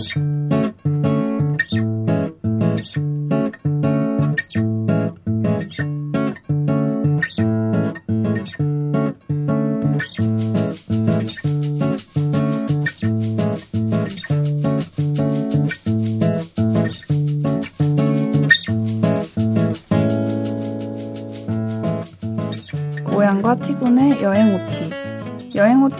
Cheers.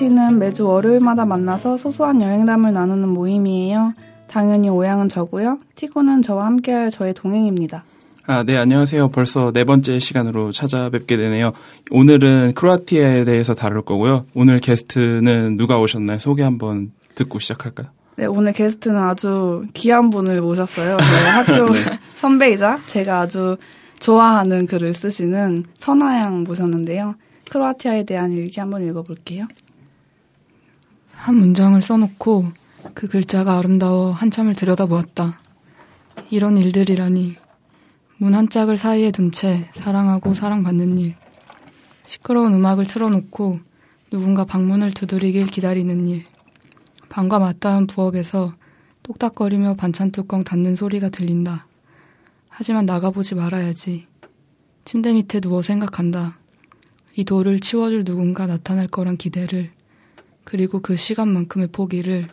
OT는 매주 월요일마다 만나서 소소한 여행담을 나누는 모임이에요. 당연히 오양은 저고요. 티구는 저와 함께할 저의 동행입니다. 아, 네, 안녕하세요. 벌써 네 번째 시간으로 찾아뵙게 되네요. 오늘은 크로아티아에 대해서 다룰 거고요. 오늘 게스트는 누가 오셨나요? 소개 한번 듣고 시작할까요? 네, 오늘 게스트는 아주 귀한 분을 모셨어요. 네, 학교 네. 선배이자 제가 아주 좋아하는 글을 쓰시는 선아양 모셨는데요. 크로아티아에 대한 일기 한번 읽어볼게요. 한 문장을 써놓고 그 글자가 아름다워 한참을 들여다보았다. 이런 일들이라니. 문 한 짝을 사이에 둔 채 사랑하고 사랑받는 일. 시끄러운 음악을 틀어놓고 누군가 방문을 두드리길 기다리는 일. 방과 맞닿은 부엌에서 똑딱거리며 반찬 뚜껑 닫는 소리가 들린다. 하지만 나가보지 말아야지. 침대 밑에 누워 생각한다. 이 돌을 치워줄 누군가 나타날 거란 기대를. 그리고 그 시간만큼의 포기를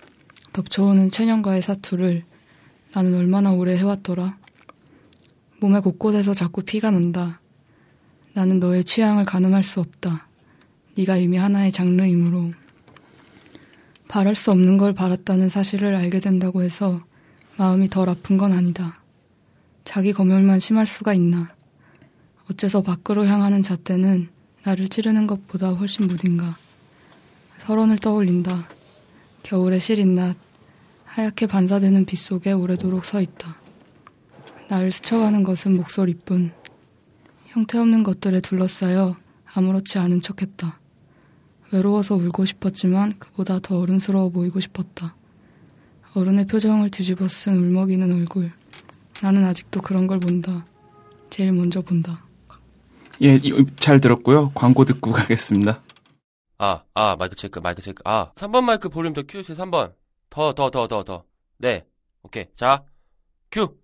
덮쳐오는 체념과의 사투를 나는 얼마나 오래 해왔더라. 몸의 곳곳에서 자꾸 피가 난다. 나는 너의 취향을 가늠할 수 없다. 네가 이미 하나의 장르이므로. 바랄 수 없는 걸 바랐다는 사실을 알게 된다고 해서 마음이 덜 아픈 건 아니다. 자기 검열만 심할 수가 있나. 어째서 밖으로 향하는 잣대는 나를 찌르는 것보다 훨씬 무딘가. 설원을 떠올린다. 겨울의 시린 낮, 하얗게 반사되는 빛 속에 오래도록 서 있다. 나를 스쳐가는 것은 목소리뿐. 형태없는 것들에 둘러싸여 아무렇지 않은 척했다. 외로워서 울고 싶었지만 그보다 더 어른스러워 보이고 싶었다. 어른의 표정을 뒤집어 쓴 울먹이는 얼굴. 나는 아직도 그런 걸 본다. 제일 먼저 본다. 예, 잘 들었고요. 광고 듣고 가겠습니다. 아, 아, 마이크 체크, 마이크 체크. 아, 3번 마이크 볼륨 더 키우세요, 3번. 더, 더, 더, 더, 더. 네. 오케이. 자, 큐!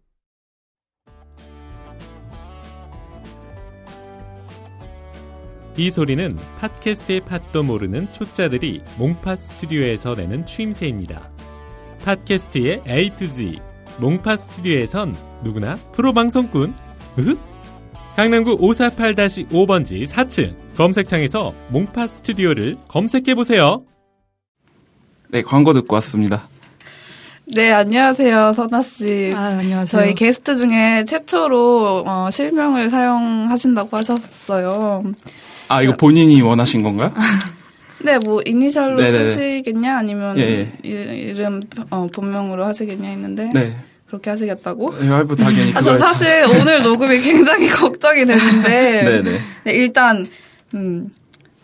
이 소리는 팟캐스트의 팟도 모르는 초짜들이 몽팟 스튜디오에서 내는 추임새입니다. 팟캐스트의 A to Z, 몽팟 스튜디오에선 누구나 프로 방송꾼, 으흑? 강남구 548-5번지 4층 검색창에서 몽파 스튜디오를 검색해보세요. 네, 광고 듣고 왔습니다. 네, 안녕하세요, 선아씨. 아, 안녕하세요. 저희 게스트 중에 최초로 어, 실명을 사용하신다고 하셨어요. 아, 이거 본인이 원하신 건가요? 네, 뭐 이니셜로 네네네. 쓰시겠냐 아니면 예, 예. 이름 어, 본명으로 하시겠냐 했는데 네. 그렇게 하시겠다고? 네, 할부 당연히. 아, 저 사실 오늘 녹음이 굉장히 걱정이 되는데. 네네. 네, 일단, 음,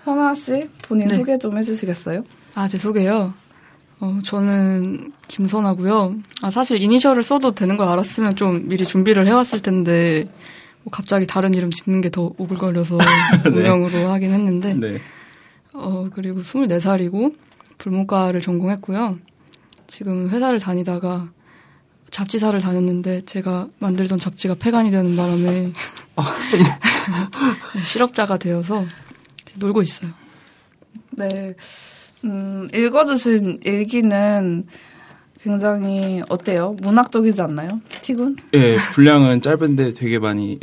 현아 씨 본인 네. 소개 좀 해주시겠어요? 아, 제 소개요? 어, 저는 김선아고요. 아, 사실 이니셜을 써도 되는 걸 알았으면 좀 미리 준비를 해왔을 텐데, 뭐 갑자기 다른 이름 짓는 게 더 오글거려서 본명으로 네. 하긴 했는데, 네. 어, 그리고 24살이고, 불문과를 전공했고요. 지금 회사를 다니다가 잡지사를 다녔는데 제가 만들던 잡지가 폐간이 되는 바람에 실업자가 되어서 놀고 있어요. 네. 음, 읽어주신 일기는 굉장히 어때요? 문학적이지 않나요? 티군? 예, 분량은 짧은데 되게 많이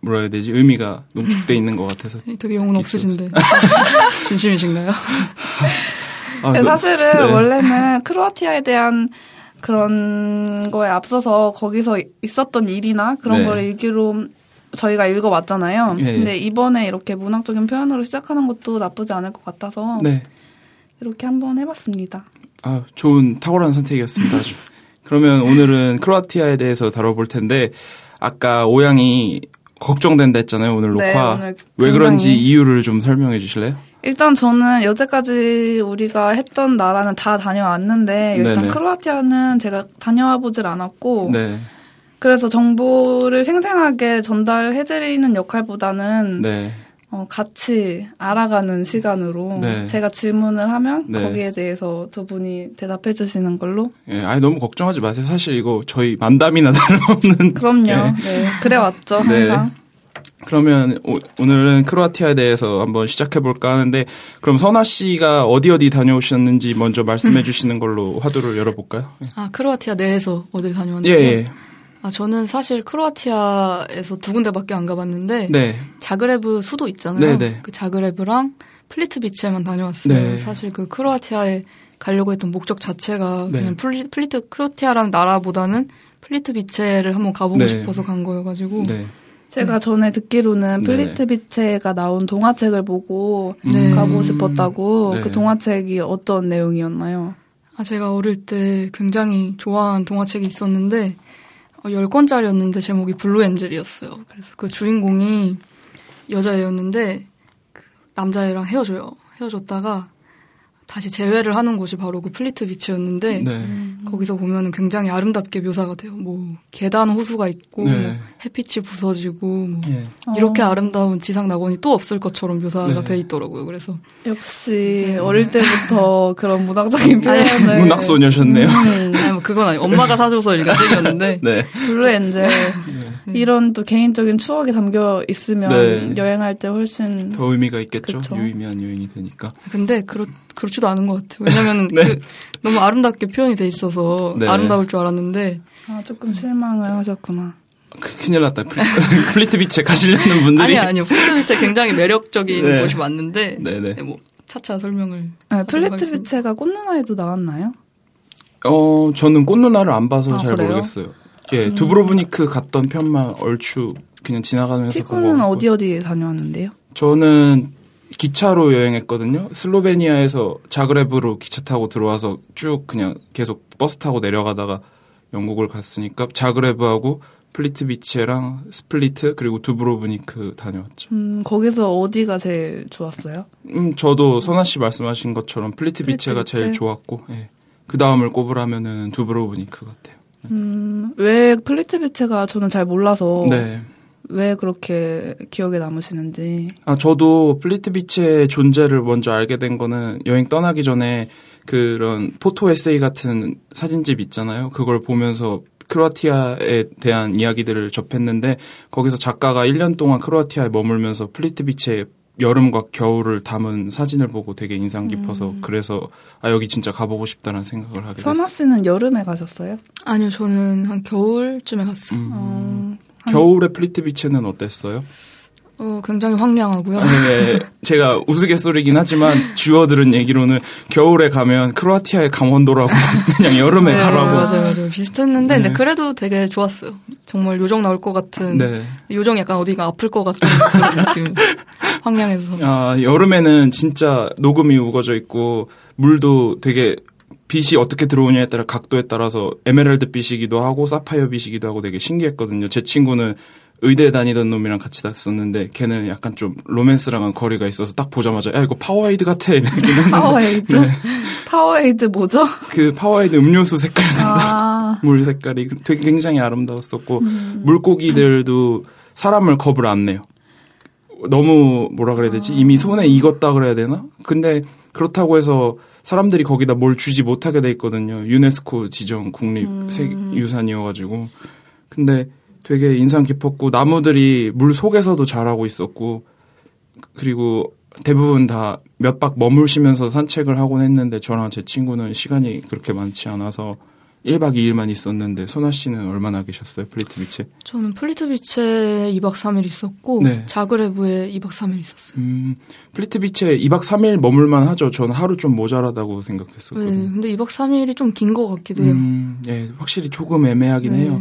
뭐라 해야 되지? 의미가 농축돼 있는 것 같아서. 되게 영혼 없으신데. 진심이신가요? 아, 네, 사실은 네. 원래는 크로아티아에 대한 그런 거에 앞서서 거기서 있었던 일이나 그런 네. 걸 일기로 저희가 읽어왔잖아요. 네. 근데 이번에 이렇게 문학적인 표현으로 시작하는 것도 나쁘지 않을 것 같아서 네. 이렇게 한번 해봤습니다. 아, 좋은 탁월한 선택이었습니다. 그러면 오늘은 크로아티아에 대해서 다뤄볼 텐데 아까 오양이 걱정된다 했잖아요 오늘 네, 녹화 네, 오늘 왜 그런지 이유를 좀 설명해 주실래요? 일단 저는 여태까지 우리가 했던 나라는 다 다녀왔는데 일단 네네. 크로아티아는 제가 다녀와 보질 않았고 네. 그래서 정보를 생생하게 전달해드리는 역할보다는 네. 어, 같이 알아가는 시간으로 네. 제가 질문을 하면 네. 거기에 대해서 두 분이 대답해 주시는 걸로. 예, 아니 너무 걱정하지 마세요. 사실 이거 저희 만담이나 다름없는. 그럼요. 네. 네. 그래 왔죠 네. 항상. 그러면 오, 늘은 크로아티아에 대해서 한번 시작해 볼까 하는데 그럼 선아 씨가 어디 어디 다녀오셨는지 먼저 말씀해 주시는 걸로 화두를 열어볼까요? 아 크로아티아 내에서 어디 다녀왔는지. 예, 예. 아 저는 사실 크로아티아에서 두 군데밖에 안 가봤는데 네. 자그레브 수도 있잖아요. 네, 네. 그 자그레브랑 플리트비치에만 다녀왔어요. 네. 사실 그 크로아티아에 가려고 했던 목적 자체가 네. 그냥 플리, 플리트 크로아티아라는 나라보다는 플리트비체를 한번 가보고 네. 싶어서 간 거여가지고. 제가 전에 듣기로는 플리트비체가 나온 동화책을 보고 가고 싶었다고 그 동화책이 어떤 내용이었나요? 아 제가 어릴 때 굉장히 좋아하는 동화책이 있었는데 어, 10권짜리였는데 제목이 Blue Angel이었어요. 그래서 그 주인공이 여자애였는데 그 남자애랑 헤어져요. 헤어졌다가 다시 재회를 하는 곳이 바로 그 플리트비체였는데 네. 거기서 보면은 굉장히 아름답게 묘사가 돼요. 뭐 계단 호수가 있고 네. 뭐 햇빛이 부서지고 뭐 네. 이렇게 어. 아름다운 지상 낙원이 또 없을 것처럼 묘사가 네. 돼 있더라고요. 그래서 역시 네. 어릴 때부터 그런 문학적인 표현을 문학 소녀셨네요. 음. 아니 뭐 그건 아니 엄마가 사줘서 읽은 책이었는데 네. Blue Angel 이런 또 개인적인 추억이 담겨 있으면 여행할 때 훨씬 더 의미가 있겠죠. 그쵸? 유의미한 여행이 되니까. 근데 그렇 그렇지도 않은 것 같아요. 왜냐면 네. 그 너무 아름답게 표현이 돼 있어서 네. 아름다울 줄 알았는데 아 조금 실망을 하셨구나. 그, 큰일 났다. 플리트비체 가시려는 분들이 아니 아니요. 플리트비체 굉장히 매력적인 네. 곳이 맞는데 네네. 네, 뭐 차차 설명을. 아, 플리트비체가 꽃누나에도 나왔나요? 어 저는 꽃누나를 안 봐서 아, 잘 그래요? 모르겠어요. 예, 음. 두브로브니크 갔던 편만 얼추 그냥 지나가면서. T군은 어디 어디 다녀왔는데요? 저는 기차로 여행했거든요. 슬로베니아에서 자그레브로 기차 타고 들어와서 쭉 그냥 계속 버스 타고 내려가다가 영국을 갔으니까 자그레브하고 플리트비체랑 스플리트 그리고 두브로브니크 다녀왔죠. 음, 거기서 어디가 제일 좋았어요? 음, 저도 선아 씨 말씀하신 것처럼 플리트비체가 플리트비체? 제일 좋았고, 예. 그 다음을 꼽으라면은 두브로브니크 같아요. 음, 왜 플리트비체가 저는 잘 몰라서. 네. 왜 그렇게 기억에 남으시는지. 아, 저도 플리트비체의 존재를 먼저 알게 된 거는 여행 떠나기 전에 그런 포토 에세이 같은 사진집 있잖아요. 그걸 보면서 크로아티아에 대한 이야기들을 접했는데 거기서 작가가 1년 동안 크로아티아에 머물면서 플리트비체의 여름과 겨울을 담은 사진을 보고 되게 인상 깊어서 음. 그래서 아 여기 진짜 가보고 싶다는 생각을 하게 됐어요. 선아 씨는 여름에 가셨어요? 아니요, 저는 한 겨울쯤에 갔어요. 음. 어, 겨울의 플리트비체는 어땠어요? 어, 굉장히 황량하고요. 아니, 네. 제가 우스갯소리긴 하지만 주어들은 얘기로는 겨울에 가면 크로아티아의 강원도라고 그냥 여름에 네, 가라고. 맞아요, 맞아요. 비슷했는데, 네. 근데 그래도 되게 좋았어요. 정말 요정 나올 것 같은. 네. 요정 약간 어디가 아플 것 같은 느낌. 황량해서. 아, 여름에는 진짜 녹음이 우거져 있고, 물도 되게 빛이 어떻게 들어오냐에 따라 각도에 따라서 에메랄드 빛이기도 하고 사파이어 빛이기도 하고 되게 신기했거든요. 제 친구는 의대 다니던 놈이랑 같이 다녔었는데 걔는 약간 좀 로맨스랑은 거리가 있어서 딱 보자마자 야 이거 파워에이드 같아 파워에이드? 네. 파워에이드 뭐죠? 그 파워에이드 음료수 색깔 아. 물 색깔이 되게 굉장히 아름다웠었고 음. 물고기들도 사람을 겁을 안 내요. 너무 뭐라 그래야 되지? 이미 손에 익었다 그래야 되나? 근데 그렇다고 해서 사람들이 거기다 뭘 주지 못하게 돼 있거든요. 유네스코 지정 국립 음. 유산이어가지고. 근데 되게 인상 깊었고 나무들이 물 속에서도 자라고 있었고 그리고 대부분 다 몇 박 머물시면서 산책을 하곤 했는데 저랑 제 친구는 시간이 그렇게 많지 않아서 1박 2일만 있었는데 선아 씨는 얼마나 계셨어요? 플리트비체? 저는 플리트비체 2박 3일 있었고 네. 자그레브에 2박 3일 있었어요. 음, 플리트비체 2박 3일 머물만 하죠. 저는 하루 좀 모자라다고 생각했었거든요. 네, 근데 2박 3일이 좀 긴 것 같기도 해요. 음, 예, 확실히 조금 애매하긴 네. 해요.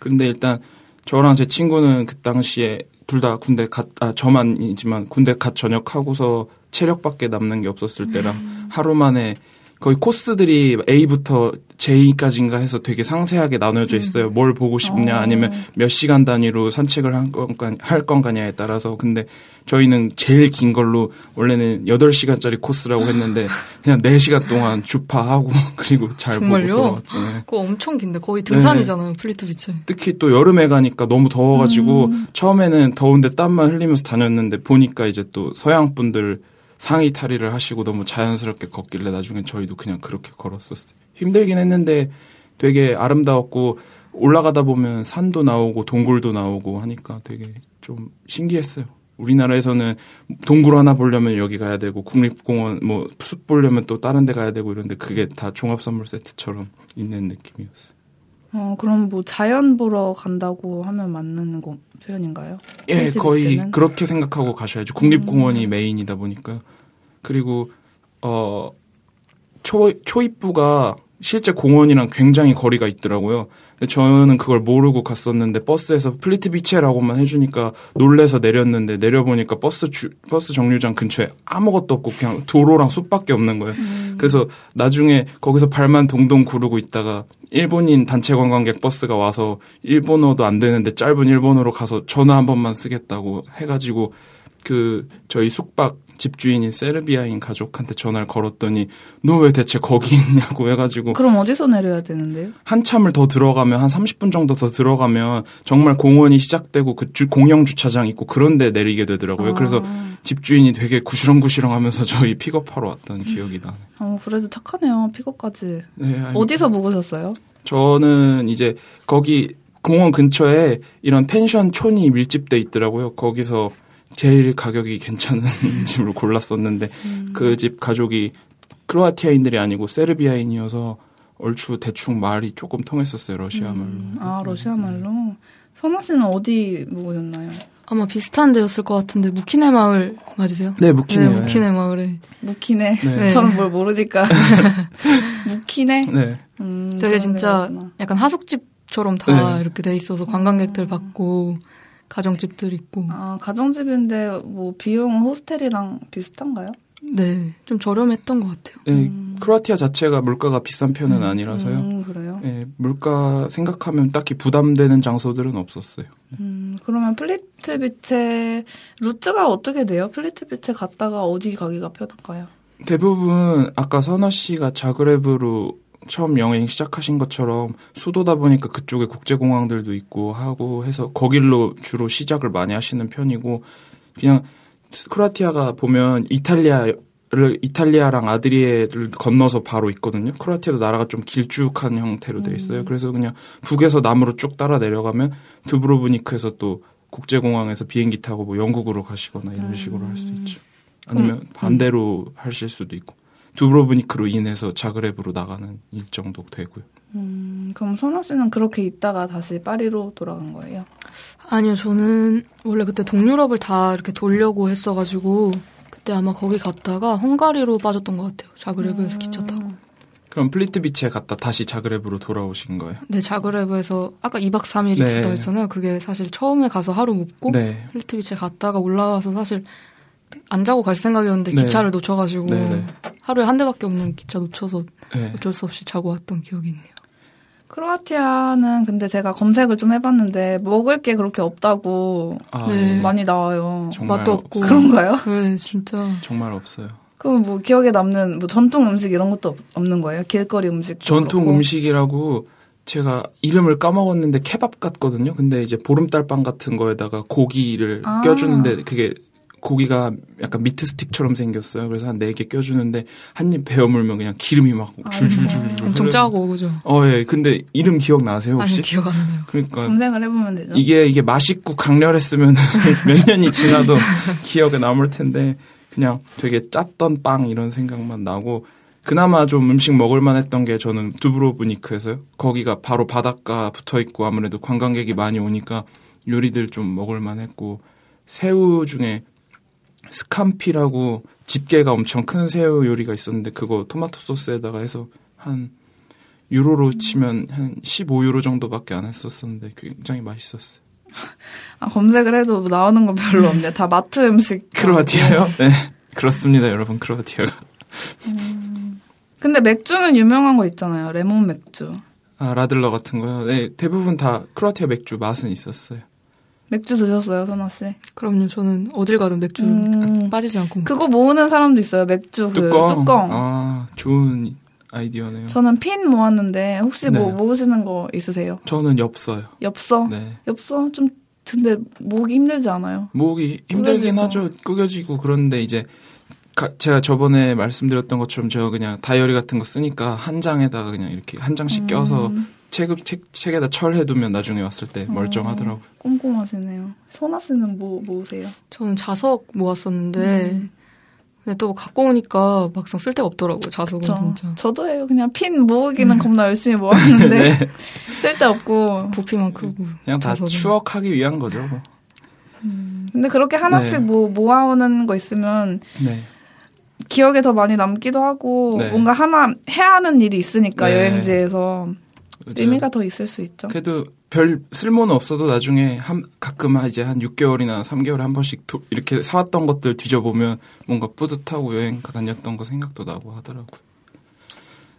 그런데 일단 저랑 제 친구는 그 당시에 둘 다 군대 갓, 아, 저만이지만 군대 갓 전역하고서 체력밖에 남는 게 없었을 때랑 음. 하루 만에 거의 코스들이 A부터 J까지인가 해서 되게 상세하게 나눠져 음. 있어요. 음. 뭘 보고 싶냐 어. 아니면 몇 시간 단위로 산책을 할 건가 할 건가냐에 따라서 근데 저희는 제일 긴 걸로 원래는 8시간짜리 코스라고 했는데 그냥 4시간 동안 주파하고 그리고 잘 정말요? 보고 돌아왔죠. 네. 그거 엄청 긴데 거의 등산이잖아요. 네. 플리트비체. 특히 또 여름에 가니까 너무 더워가지고 음. 처음에는 더운데 땀만 흘리면서 다녔는데 보니까 이제 또 서양 분들 상의 탈의를 하시고 너무 자연스럽게 걷길래 나중엔 저희도 그냥 그렇게 걸었었어요. 힘들긴 했는데 되게 아름다웠고 올라가다 보면 산도 나오고 동굴도 나오고 하니까 되게 좀 신기했어요. 우리나라에서는 동굴 하나 보려면 여기 가야 되고 국립공원 뭐 숲 보려면 또 다른 데 가야 되고 이런데 그게 다 종합 선물 세트처럼 있는 느낌이었어요. 어, 그럼 뭐 자연 보러 간다고 하면 맞는 거, 표현인가요? 예, 거의 비치는? 그렇게 생각하고 가셔야죠. 국립공원이 음. 메인이다 보니까. 그리고 어 초, 초입부가 실제 공원이랑 굉장히 거리가 있더라고요. 근데 저는 그걸 모르고 갔었는데 버스에서 플리트비체라고만 해주니까 놀래서 내렸는데 내려보니까 버스 주, 버스 정류장 근처에 아무것도 없고 그냥 도로랑 숲밖에 없는 거예요. 음. 그래서 나중에 거기서 발만 동동 구르고 있다가 일본인 단체 관광객 버스가 와서 일본어도 안 되는데 짧은 일본어로 가서 전화 한 번만 쓰겠다고 해가지고 그 저희 숙박 집주인인 세르비아인 가족한테 전화를 걸었더니 너 왜 대체 거기 있냐고 해가지고 그럼 어디서 내려야 되는데요? 한참을 더 들어가면 한 30분 정도 더 들어가면 정말 공원이 시작되고 그 주, 공영 주차장 있고 그런데 내리게 되더라고요. 아. 그래서 집주인이 되게 구시렁구시렁하면서 저희 픽업하러 왔던 기억이 나네요. 어, 그래도 착하네요. 픽업까지. 네, 어디서 묵으셨어요? 저는 이제 거기 공원 근처에 이런 펜션 촌이 밀집돼 있더라고요. 거기서 제일 가격이 괜찮은 집을 골랐었는데 음. 그집 가족이 크로아티아인들이 아니고 세르비아인이어서 얼추 대충 말이 조금 통했었어요 러시아 말로. 음. 아 러시아 말로. 선아 씨는 어디 묵으셨나요? 아마 비슷한 데였을 것 같은데 무키네 마을 맞으세요? 네 무키네. 네, 무키네 마을에. 무키네. 네. 저는 뭘 모르니까. 무키네. 네. 음, 되게 진짜 약간 하숙집처럼 다 네. 이렇게 돼 있어서 관광객들 음. 받고 가정집들 있고. 아, 가정집인데 뭐 비용 호스텔이랑 비슷한가요? 네, 좀 저렴했던 것 같아요. 네, 음. 크로아티아 자체가 물가가 비싼 편은 음. 아니라서요. 음, 그래요? 네, 물가 생각하면 딱히 부담되는 장소들은 없었어요. 음, 그러면 플리트비체 루트가 어떻게 돼요? 플리트비체 갔다가 어디 가기가 편할까요? 대부분 아까 선아 씨가 자그레브로 처음 여행 시작하신 것처럼 수도다 보니까 그쪽에 국제공항들도 있고 하고 해서 거길로 주로 시작을 많이 하시는 편이고 그냥 크로아티아가 보면 이탈리아를 이탈리아랑 아드리아해를 건너서 바로 있거든요. 크로아티아도 나라가 좀 길쭉한 형태로 돼 있어요. 음. 그래서 그냥 북에서 남으로 쭉 따라 내려가면 두브로브니크에서 또 국제공항에서 비행기 타고 뭐 영국으로 가시거나 이런 식으로 할 수 있죠. 아니면 음. 반대로 하실 수도 있고. 두브로브니크로 인해서 자그레브로 나가는 일정도 되고요. 음, 그럼 선아 씨는 그렇게 있다가 다시 파리로 돌아간 거예요? 아니요, 저는 원래 그때 동유럽을 다 이렇게 돌려고 했어가지고 그때 아마 거기 갔다가 헝가리로 빠졌던 것 같아요. 자그레브에서 음. 기차 타고. 그럼 플리트비치에 갔다 다시 자그레브로 돌아오신 거예요? 네, 자그레브에서 아까 2박 3일 네. 있었다 했잖아요. 그게 사실 처음에 가서 하루 묵고 네. 플리트비치에 갔다가 올라와서 사실 안 자고 갈 생각이었는데 네. 기차를 놓쳐가지고 네네. 네. 하루에 한 대밖에 없는 기차 놓쳐서 네. 어쩔 수 없이 자고 왔던 기억이 있네요. 크로아티아는 근데 제가 검색을 좀 해봤는데 먹을 게 그렇게 없다고 아, 네. 많이 나와요. 맛도 없고 그런가요? 네, 진짜 정말 없어요. 그럼 뭐 기억에 남는 뭐 전통 음식 이런 것도 없는 거예요? 길거리 음식 전통 그렇고. 음식이라고 제가 이름을 까먹었는데 케밥 같거든요. 근데 이제 보름달빵 같은 거에다가 고기를 아. 껴주는데 그게 고기가 약간 미트 스틱처럼 생겼어요. 그래서 한 네 개 껴주는데 한 입 베어 물면 그냥 기름이 막 줄줄줄. 엄청 짜고 그죠? 어, 예. 근데 이름 기억 나세요 혹시? 아니, 기억 안 나요. 그러니까 검색을 해보면 되죠. 이게 이게 맛있고 강렬했으면 몇 년이 지나도 기억에 남을 텐데 그냥 되게 짰던 빵 이런 생각만 나고 그나마 좀 음식 먹을만 했던 게 저는 두브로브니크에서요. 거기가 바로 바닷가 붙어 있고 아무래도 관광객이 많이 오니까 요리들 좀 먹을만 했고 새우 중에 스캄피라고 집게가 엄청 큰 새우 요리가 있었는데 그거 토마토 소스에다가 해서 한 유로로 치면 한 15유로 정도밖에 안 했었었는데 굉장히 맛있었어요. 아, 검색을 해도 나오는 거 별로 없네. 다 마트 음식. 크로아티아요? 네. 그렇습니다, 여러분. 크로아티아가. 음, 근데 맥주는 유명한 거 있잖아요. 레몬 맥주. 아 Radler 같은 거요. 네 대부분 다 크로아티아 맥주 맛은 있었어요. 맥주 드셨어요, 선아 씨? 그럼요. 저는 어딜 가든 맥주 음, 빠지지 않고. 그거 모으는 사람도 있어요. 맥주 그 뚜껑. 뚜껑. 아 좋은 아이디어네요. 저는 핀 모았는데 혹시 뭐 네. 뭐 모으시는 거 있으세요? 저는 엽서요. 엽서? 네. 엽서 좀 근데 모으기 힘들지 않아요? 모으기 힘들긴 꾸겨지고. 하죠. 꾸겨지고 그런데 이제 가, 제가 저번에 말씀드렸던 것처럼 제가 그냥 다이어리 같은 거 쓰니까 한 장에다가 그냥 이렇게 한 장씩 음. 껴서 책, 책, 책에다 철해두면 나중에 왔을 때 어, 멀쩡하더라고요. 어, 꼼꼼하시네요. 소나 씨는 뭐 모으세요? 저는 자석 모았었는데 음. 근데 또 갖고 오니까 막상 쓸 데가 없더라고요. 자석은 그쵸. 진짜. 저도 해요. 그냥 핀 모으기는 음. 겁나 열심히 모았는데 네. 쓸데 없고 부피만 크고 그냥 다 자석은. 추억하기 위한 거죠. 뭐. 음. 근데 그렇게 하나씩 네. 뭐 모아오는 거 있으면 네. 기억에 더 많이 남기도 하고 네. 뭔가 하나 해야 하는 일이 있으니까 네. 여행지에서. 의미가 더 있을 수 있죠. 그래도 별 쓸모는 없어도 나중에 한 가끔 이제 한 6개월이나 3개월에 한 번씩 도, 이렇게 사왔던 것들 뒤져보면 뭔가 뿌듯하고 여행 다녔던 거 생각도 나고 하더라고요.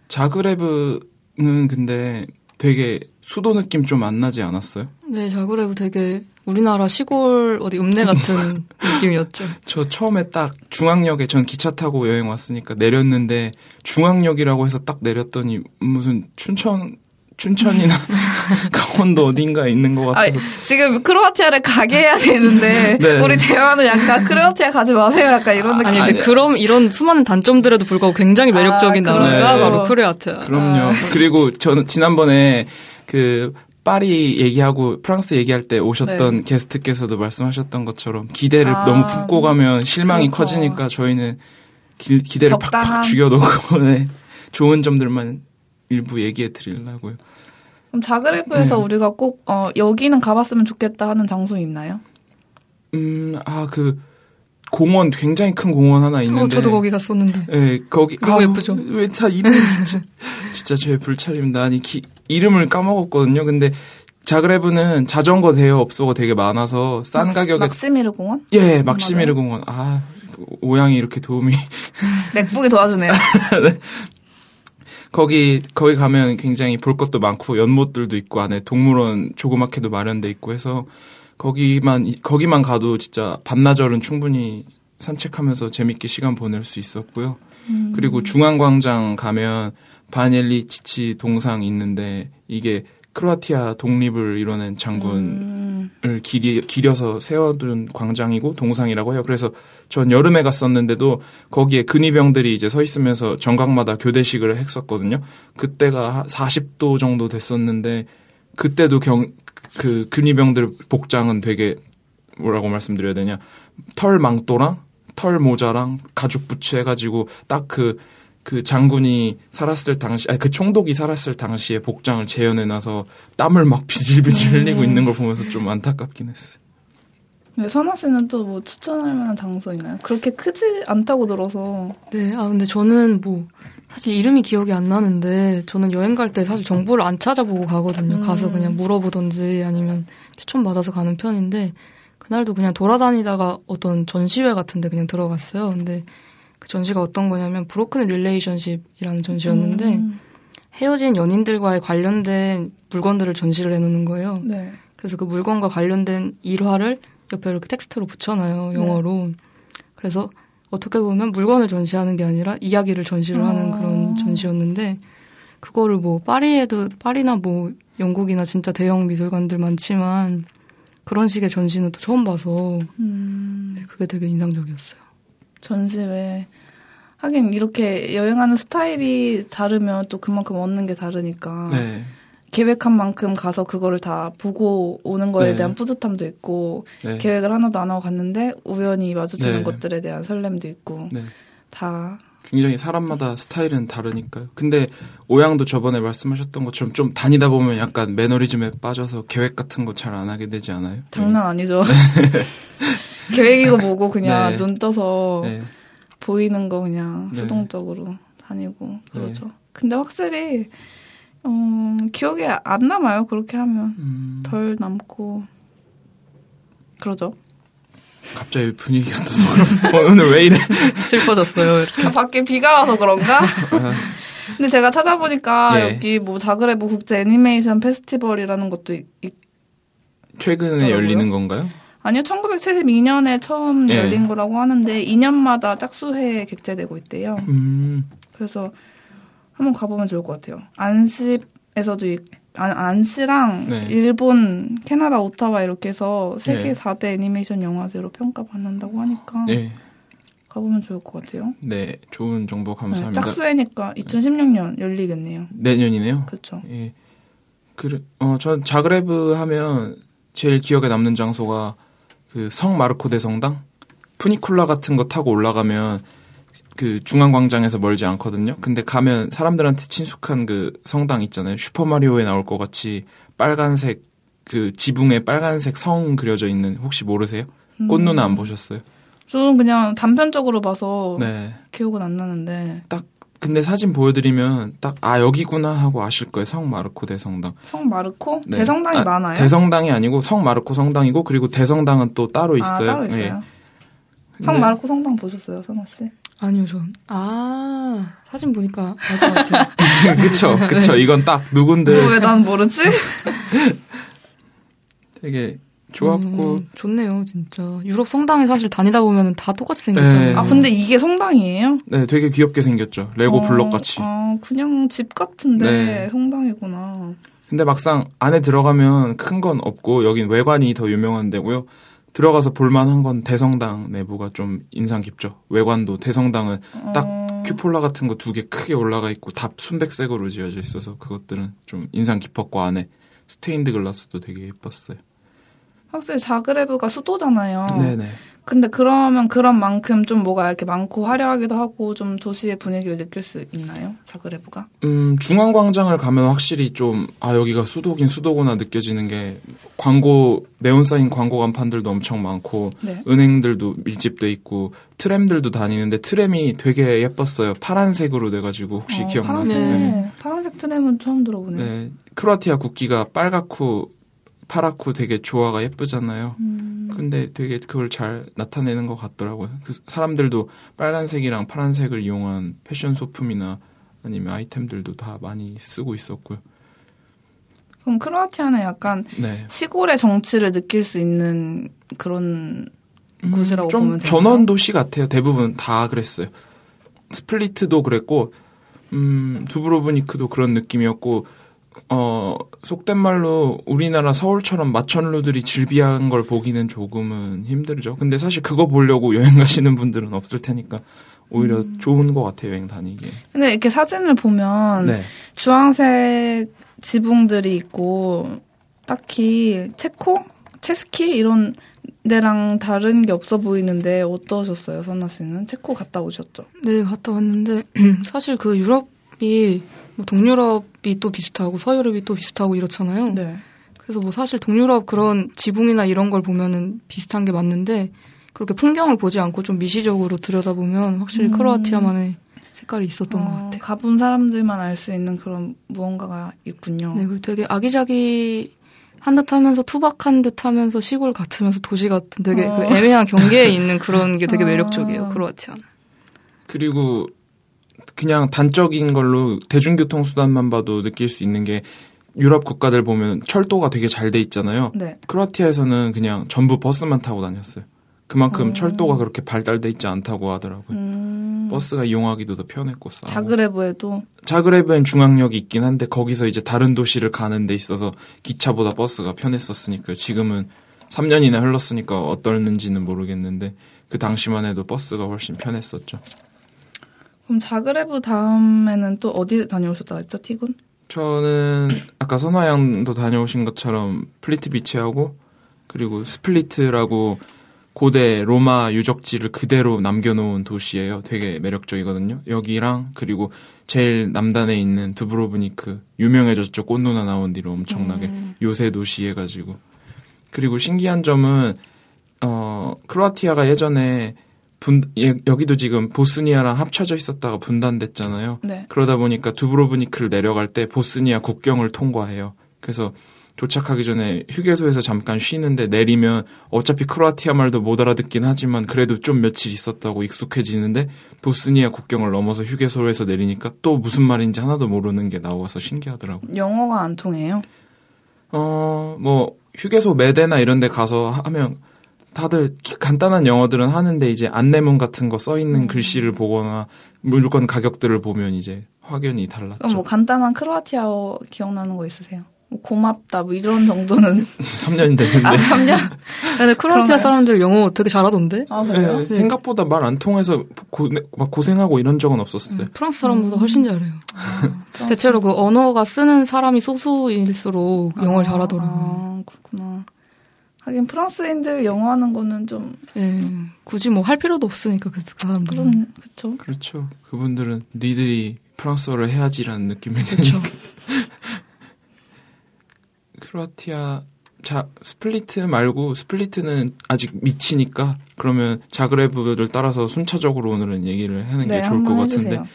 자그레브는 근데 되게 수도 느낌 좀 안 나지 않았어요? 네, 자그레브 되게 우리나라 시골 어디 읍내 같은 느낌이었죠. 저 처음에 딱 중앙역에 전 기차 타고 여행 왔으니까 내렸는데 중앙역이라고 해서 딱 내렸더니 무슨 춘천 춘천이나 강원도 어딘가 있는 것 같아서 아, 지금 크로아티아를 가게 해야 되는데 네. 우리 대화는 약간 크로아티아 가지 마세요 약간 이런 느낌. 아니 근데 그럼 이런 수많은 단점들에도 불구하고 굉장히 매력적인 아, 나라가 네. 바로 크로아티아. 그럼요. 아, 그리고 저는 지난번에 그 파리 얘기하고 프랑스 얘기할 때 오셨던 네. 게스트께서도 말씀하셨던 것처럼 기대를 아, 너무 품고 가면 실망이 그렇죠. 커지니까 저희는 기, 대를 팍팍 죽여놓고 네. 좋은 점들만 일부 얘기해 드리려고요. 그럼 자그레브에서 네. 우리가 꼭 어, 여기는 가봤으면 좋겠다 하는 장소 있나요? 음, 아 그 공원 굉장히 큰 공원 하나 있는데. 어, 저도 거기 갔었는데. 네, 거기 너무 아, 예쁘죠. 왜 다 이름 진짜, 진짜 제 불찰입니다. 아니 기, 이름을 까먹었거든요. 근데 자그레브는 자전거 대여 업소가 되게 많아서 싼 막, 가격에 막시미르 공원? 예, 막시미르 공원. 아, 오양이 이렇게 도움이 맥북이 도와주네요. 네. 거기 거기 가면 굉장히 볼 것도 많고 연못들도 있고 안에 동물원 조그맣게도 마련돼 있고 해서 거기만 거기만 가도 진짜 밤나절은 충분히 산책하면서 재밌게 시간 보낼 수 있었고요. 음. 그리고 중앙광장 가면 바넬리 치치 동상 있는데 이게 크로아티아 독립을 이뤄낸 장군을 음. 기리, 기려서 세워둔 광장이고 동상이라고 해요. 그래서 전 여름에 갔었는데도 거기에 근위병들이 이제 서 있으면서 정각마다 교대식을 했었거든요. 그때가 40도 정도 됐었는데 그때도 경, 그 근위병들 복장은 되게 뭐라고 말씀드려야 되냐. 털 망토랑 털 모자랑 가죽 부츠 해가지고 딱그 그 장군이 살았을 당시, 아니 그 총독이 살았을 당시에 복장을 재현해놔서 땀을 막 비질비질 음. 흘리고 있는 걸 보면서 좀 안타깝긴 했어요. 네, 선아 씨는 또 뭐 추천할 만한 장소 있나요? 그렇게 크지 않다고 들어서. 네, 아 근데 저는 뭐 사실 이름이 기억이 안 나는데 저는 여행 갈 때 사실 정보를 안 찾아보고 가거든요. 음. 가서 그냥 물어보던지 아니면 추천 받아서 가는 편인데 그날도 그냥 돌아다니다가 어떤 전시회 같은데 그냥 들어갔어요. 근데 그 전시가 어떤 거냐면 Broken Relationship이라는 전시였는데 음. 헤어진 연인들과의 관련된 물건들을 전시를 해놓는 거예요. 네. 그래서 그 물건과 관련된 일화를 옆에 이렇게 텍스트로 붙여놔요 영어로. 네. 그래서 어떻게 보면 물건을 전시하는 게 아니라 이야기를 전시를 어. 하는 그런 전시였는데 그거를 뭐 파리에도 파리나 뭐 영국이나 진짜 대형 미술관들 많지만 그런 식의 전시는 또 처음 봐서 음. 네, 그게 되게 인상적이었어요. 전시회 하긴 이렇게 여행하는 스타일이 다르면 또 그만큼 얻는 게 다르니까 네. 계획한 만큼 가서 그거를 다 보고 오는 거에 네. 대한 뿌듯함도 있고 네. 계획을 하나도 안 하고 갔는데 우연히 마주치는 네. 것들에 대한 설렘도 있고 네. 다 굉장히 사람마다 스타일은 다르니까요. 근데 오양도 저번에 말씀하셨던 것처럼 좀 다니다 보면 약간 매너리즘에 빠져서 계획 같은 거 잘 안 하게 되지 않아요? 장난 아니죠. 계획이고 뭐고 그냥 네. 눈 떠서 네. 보이는 거 그냥 네. 수동적으로 다니고 그러죠. 네. 근데 확실히 어, 기억에 안 남아요. 그렇게 하면 음. 덜 남고 그러죠. 갑자기 분위기가 또 서로 오늘 왜 이래 슬퍼졌어요. 아, 밖에 비가 와서 그런가? 근데 제가 찾아보니까 예. 여기 뭐 자그레브 국제 애니메이션 페스티벌이라는 것도 있, 최근에 있더라고요. 열리는 건가요? 아니요, 1972년에 처음 예. 열린 거라고 하는데 2년마다 짝수회에 객제되고 있대요. 음. 그래서 한번 가보면 좋을 것 같아요. 안시에서도 안, 안시랑 네. 일본, 캐나다 오타와 이렇게 해서 세계 네. 4대 애니메이션 영화제로 평가받는다고 하니까 네. 가보면 좋을 것 같아요. 네, 좋은 정보 감사합니다. 네, 짝수회니까 2016년 열리겠네요. 내년이네요. 그렇죠. 예. 그래, 어, 전 자그레브 하면 제일 기억에 남는 장소가 그 성 마르코 대성당 푸니쿨라 같은 거 타고 올라가면 그 중앙 광장에서 멀지 않거든요. 근데 가면 사람들한테 친숙한 그 성당 있잖아요. 슈퍼 마리오에 나올 것 같이 빨간색 그 지붕에 빨간색 성 그려져 있는 혹시 모르세요? 꽃눈 안 음. 보셨어요? 저는 그냥 단편적으로 봐서 네. 기억은 안 나는데 딱 근데 사진 보여드리면 딱 아 여기구나 하고 아실 거예요. 성 마르코 대성당. 성 마르코 네. 대성당이 아, 많아요. 대성당이 아니고 성 마르코 성당이고 그리고 대성당은 또 따로 아, 있어요. 아, 따로 있어요. 네. 성 마르코 성당 보셨어요, 선아 씨? 아니요, 전. 아, 사진 보니까 알 것 같아요. 그쵸, 그쵸. 네. 이건 딱 누군데. 왜 난 모르지? 되게 좋았고. 음, 좋네요, 진짜. 유럽 성당에 사실 다니다 보면 다 똑같이 생겼잖아요. 네. 아, 근데 이게 성당이에요? 네, 되게 귀엽게 생겼죠. 레고 어, 블럭 같이. 아, 그냥 집 같은데 네. 성당이구나. 근데 막상 안에 들어가면 큰 건 없고, 여긴 외관이 더 유명한 데고요. 들어가서 볼만한 건 대성당 내부가 좀 인상 깊죠. 외관도 대성당은 딱 어... cupola 같은 거 두 개 크게 올라가 있고 다 순백색으로 지어져 있어서 그것들은 좀 인상 깊었고 안에 스테인드 글라스도 되게 예뻤어요. 확실히 자그레브가 수도잖아요. 네네. 근데 그러면 그런 만큼 좀 뭐가 이렇게 많고 화려하기도 하고 좀 도시의 분위기를 느낄 수 있나요? 자그레브가? 음, 중앙광장을 가면 확실히 좀, 아, 여기가 수도긴 수도구나 느껴지는 게 광고, 네온 사인 광고 간판들도 엄청 많고, 네. 은행들도 밀집돼 있고, 트램들도 다니는데 트램이 되게 예뻤어요. 파란색으로 돼가지고 혹시 어, 기억나세요? 파란색, 네. 파란색 트램은 처음 들어보네요. 네. 크로아티아 국기가 빨갛고 파랗고 되게 조화가 예쁘잖아요. 음. 근데 되게 그걸 잘 나타내는 것 같더라고요. 그 사람들도 빨간색이랑 파란색을 이용한 패션 소품이나 아니면 아이템들도 다 많이 쓰고 있었고요. 그럼 크로아티아는 약간 네. 시골의 정치를 느낄 수 있는 그런 음, 곳이라고 보면 되나요? 전원 도시 같아요. 대부분 다 그랬어요. 스플리트도 그랬고, 음, 두브로브니크도 그런 느낌이었고, 어, 속된 말로 우리나라 서울처럼 마천루들이 질비한 걸 보기는 조금은 힘들죠. 근데 사실 그거 보려고 여행 가시는 분들은 없을 테니까 오히려 음. 좋은 것 같아요, 여행 다니기 근데 이렇게 사진을 보면 네. 주황색 지붕들이 있고 딱히 체코? 체스키? 이런 데랑 다른 게 없어 보이는데 어떠셨어요, 선아 씨는? 체코 갔다 오셨죠? 네, 갔다 왔는데 사실 그 유럽이 뭐 동유럽이 또 비슷하고 서유럽이 또 비슷하고 이렇잖아요. 네. 그래서 뭐 사실 동유럽 그런 지붕이나 이런 걸 보면은 비슷한 게 맞는데 그렇게 풍경을 보지 않고 좀 미시적으로 들여다보면 확실히 음. 크로아티아만의 색깔이 있었던 어, 것 같아요. 가본 사람들만 알 수 있는 그런 무언가가 있군요. 네, 그리고 되게 아기자기 한 듯 하면서 투박한 듯 하면서 시골 같으면서 도시 같은 되게 어. 그 애매한 경계에 있는 그런 게 되게 아. 매력적이에요, 크로아티아는. 그리고 그냥 단적인 걸로 대중교통 수단만 봐도 느낄 수 있는 게 유럽 국가들 보면 철도가 되게 잘 돼 있잖아요. 네. 크로아티아에서는 그냥 전부 버스만 타고 다녔어요. 그만큼 음. 철도가 그렇게 발달돼 있지 않다고 하더라고요. 음. 버스가 이용하기도 더 편했고 싸고. 자그레브에도 자그레브엔 중앙역이 있긴 한데 거기서 이제 다른 도시를 가는 데 있어서 기차보다 버스가 편했었으니까요. 지금은 3년이나 흘렀으니까 어떨는지는 모르겠는데 그 당시만 해도 버스가 훨씬 편했었죠. 그럼 자그레브 다음에는 또 어디 다녀오셨다 했죠, T군? 저는 아까 선아양도 다녀오신 것처럼 플리트비체하고 그리고 스플리트라고 고대 로마 유적지를 그대로 남겨놓은 도시예요. 되게 매력적이거든요. 여기랑 그리고 제일 남단에 있는 두브로브니크 유명해졌죠. 꽃누나 나온 뒤로 엄청나게 음. 요새 도시 해가지고 그리고 신기한 점은 어 크로아티아가 예전에 분, 예, 여기도 지금 보스니아랑 합쳐져 있었다가 분단됐잖아요. 네. 그러다 보니까 두브로브니크를 내려갈 때 보스니아 국경을 통과해요. 그래서 도착하기 전에 휴게소에서 잠깐 쉬는데 내리면 어차피 크로아티아 말도 못 알아듣긴 하지만 그래도 좀 며칠 있었다고 익숙해지는데 보스니아 국경을 넘어서 휴게소에서 내리니까 또 무슨 말인지 하나도 모르는 게 나와서 신기하더라고요. 영어가 안 통해요? 어, 뭐 휴게소 매대나 이런 데 가서 하면 다들 간단한 영어들은 하는데 이제 안내문 같은 거 써 있는 음. 글씨를 보거나 물건 가격들을 보면 이제 확연히 달랐죠. 그럼 뭐 간단한 크로아티아어 기억나는 거 있으세요? 뭐 고맙다 뭐 이런 정도는 3년 됐는데. 아, 3년? 근데 크로아티아 사람들 영어 되게 잘하던데? 아, 그래요? 네, 네. 생각보다 말 안 통해서 고, 막 고생하고 이런 적은 없었어요. 음, 프랑스 사람보다 음. 훨씬 잘해요. 아, 대체로 그 언어가 쓰는 사람이 소수일수록 영어를 아, 잘하더라고요. 아, 그렇구나. 하긴 프랑스인들 영어 하는 거는 좀 예, 굳이 뭐 할 필요도 없으니까 그, 그 사람들은 그렇죠. 그렇죠. 그분들은 니들이 프랑스어를 해야지라는 느낌이 드니까. 크로아티아 자 스플리트 말고 스플리트는 아직 미치니까 그러면 자그레브를 따라서 순차적으로 오늘은 얘기를 하는 게 네, 좋을 것 같은데 해주세요.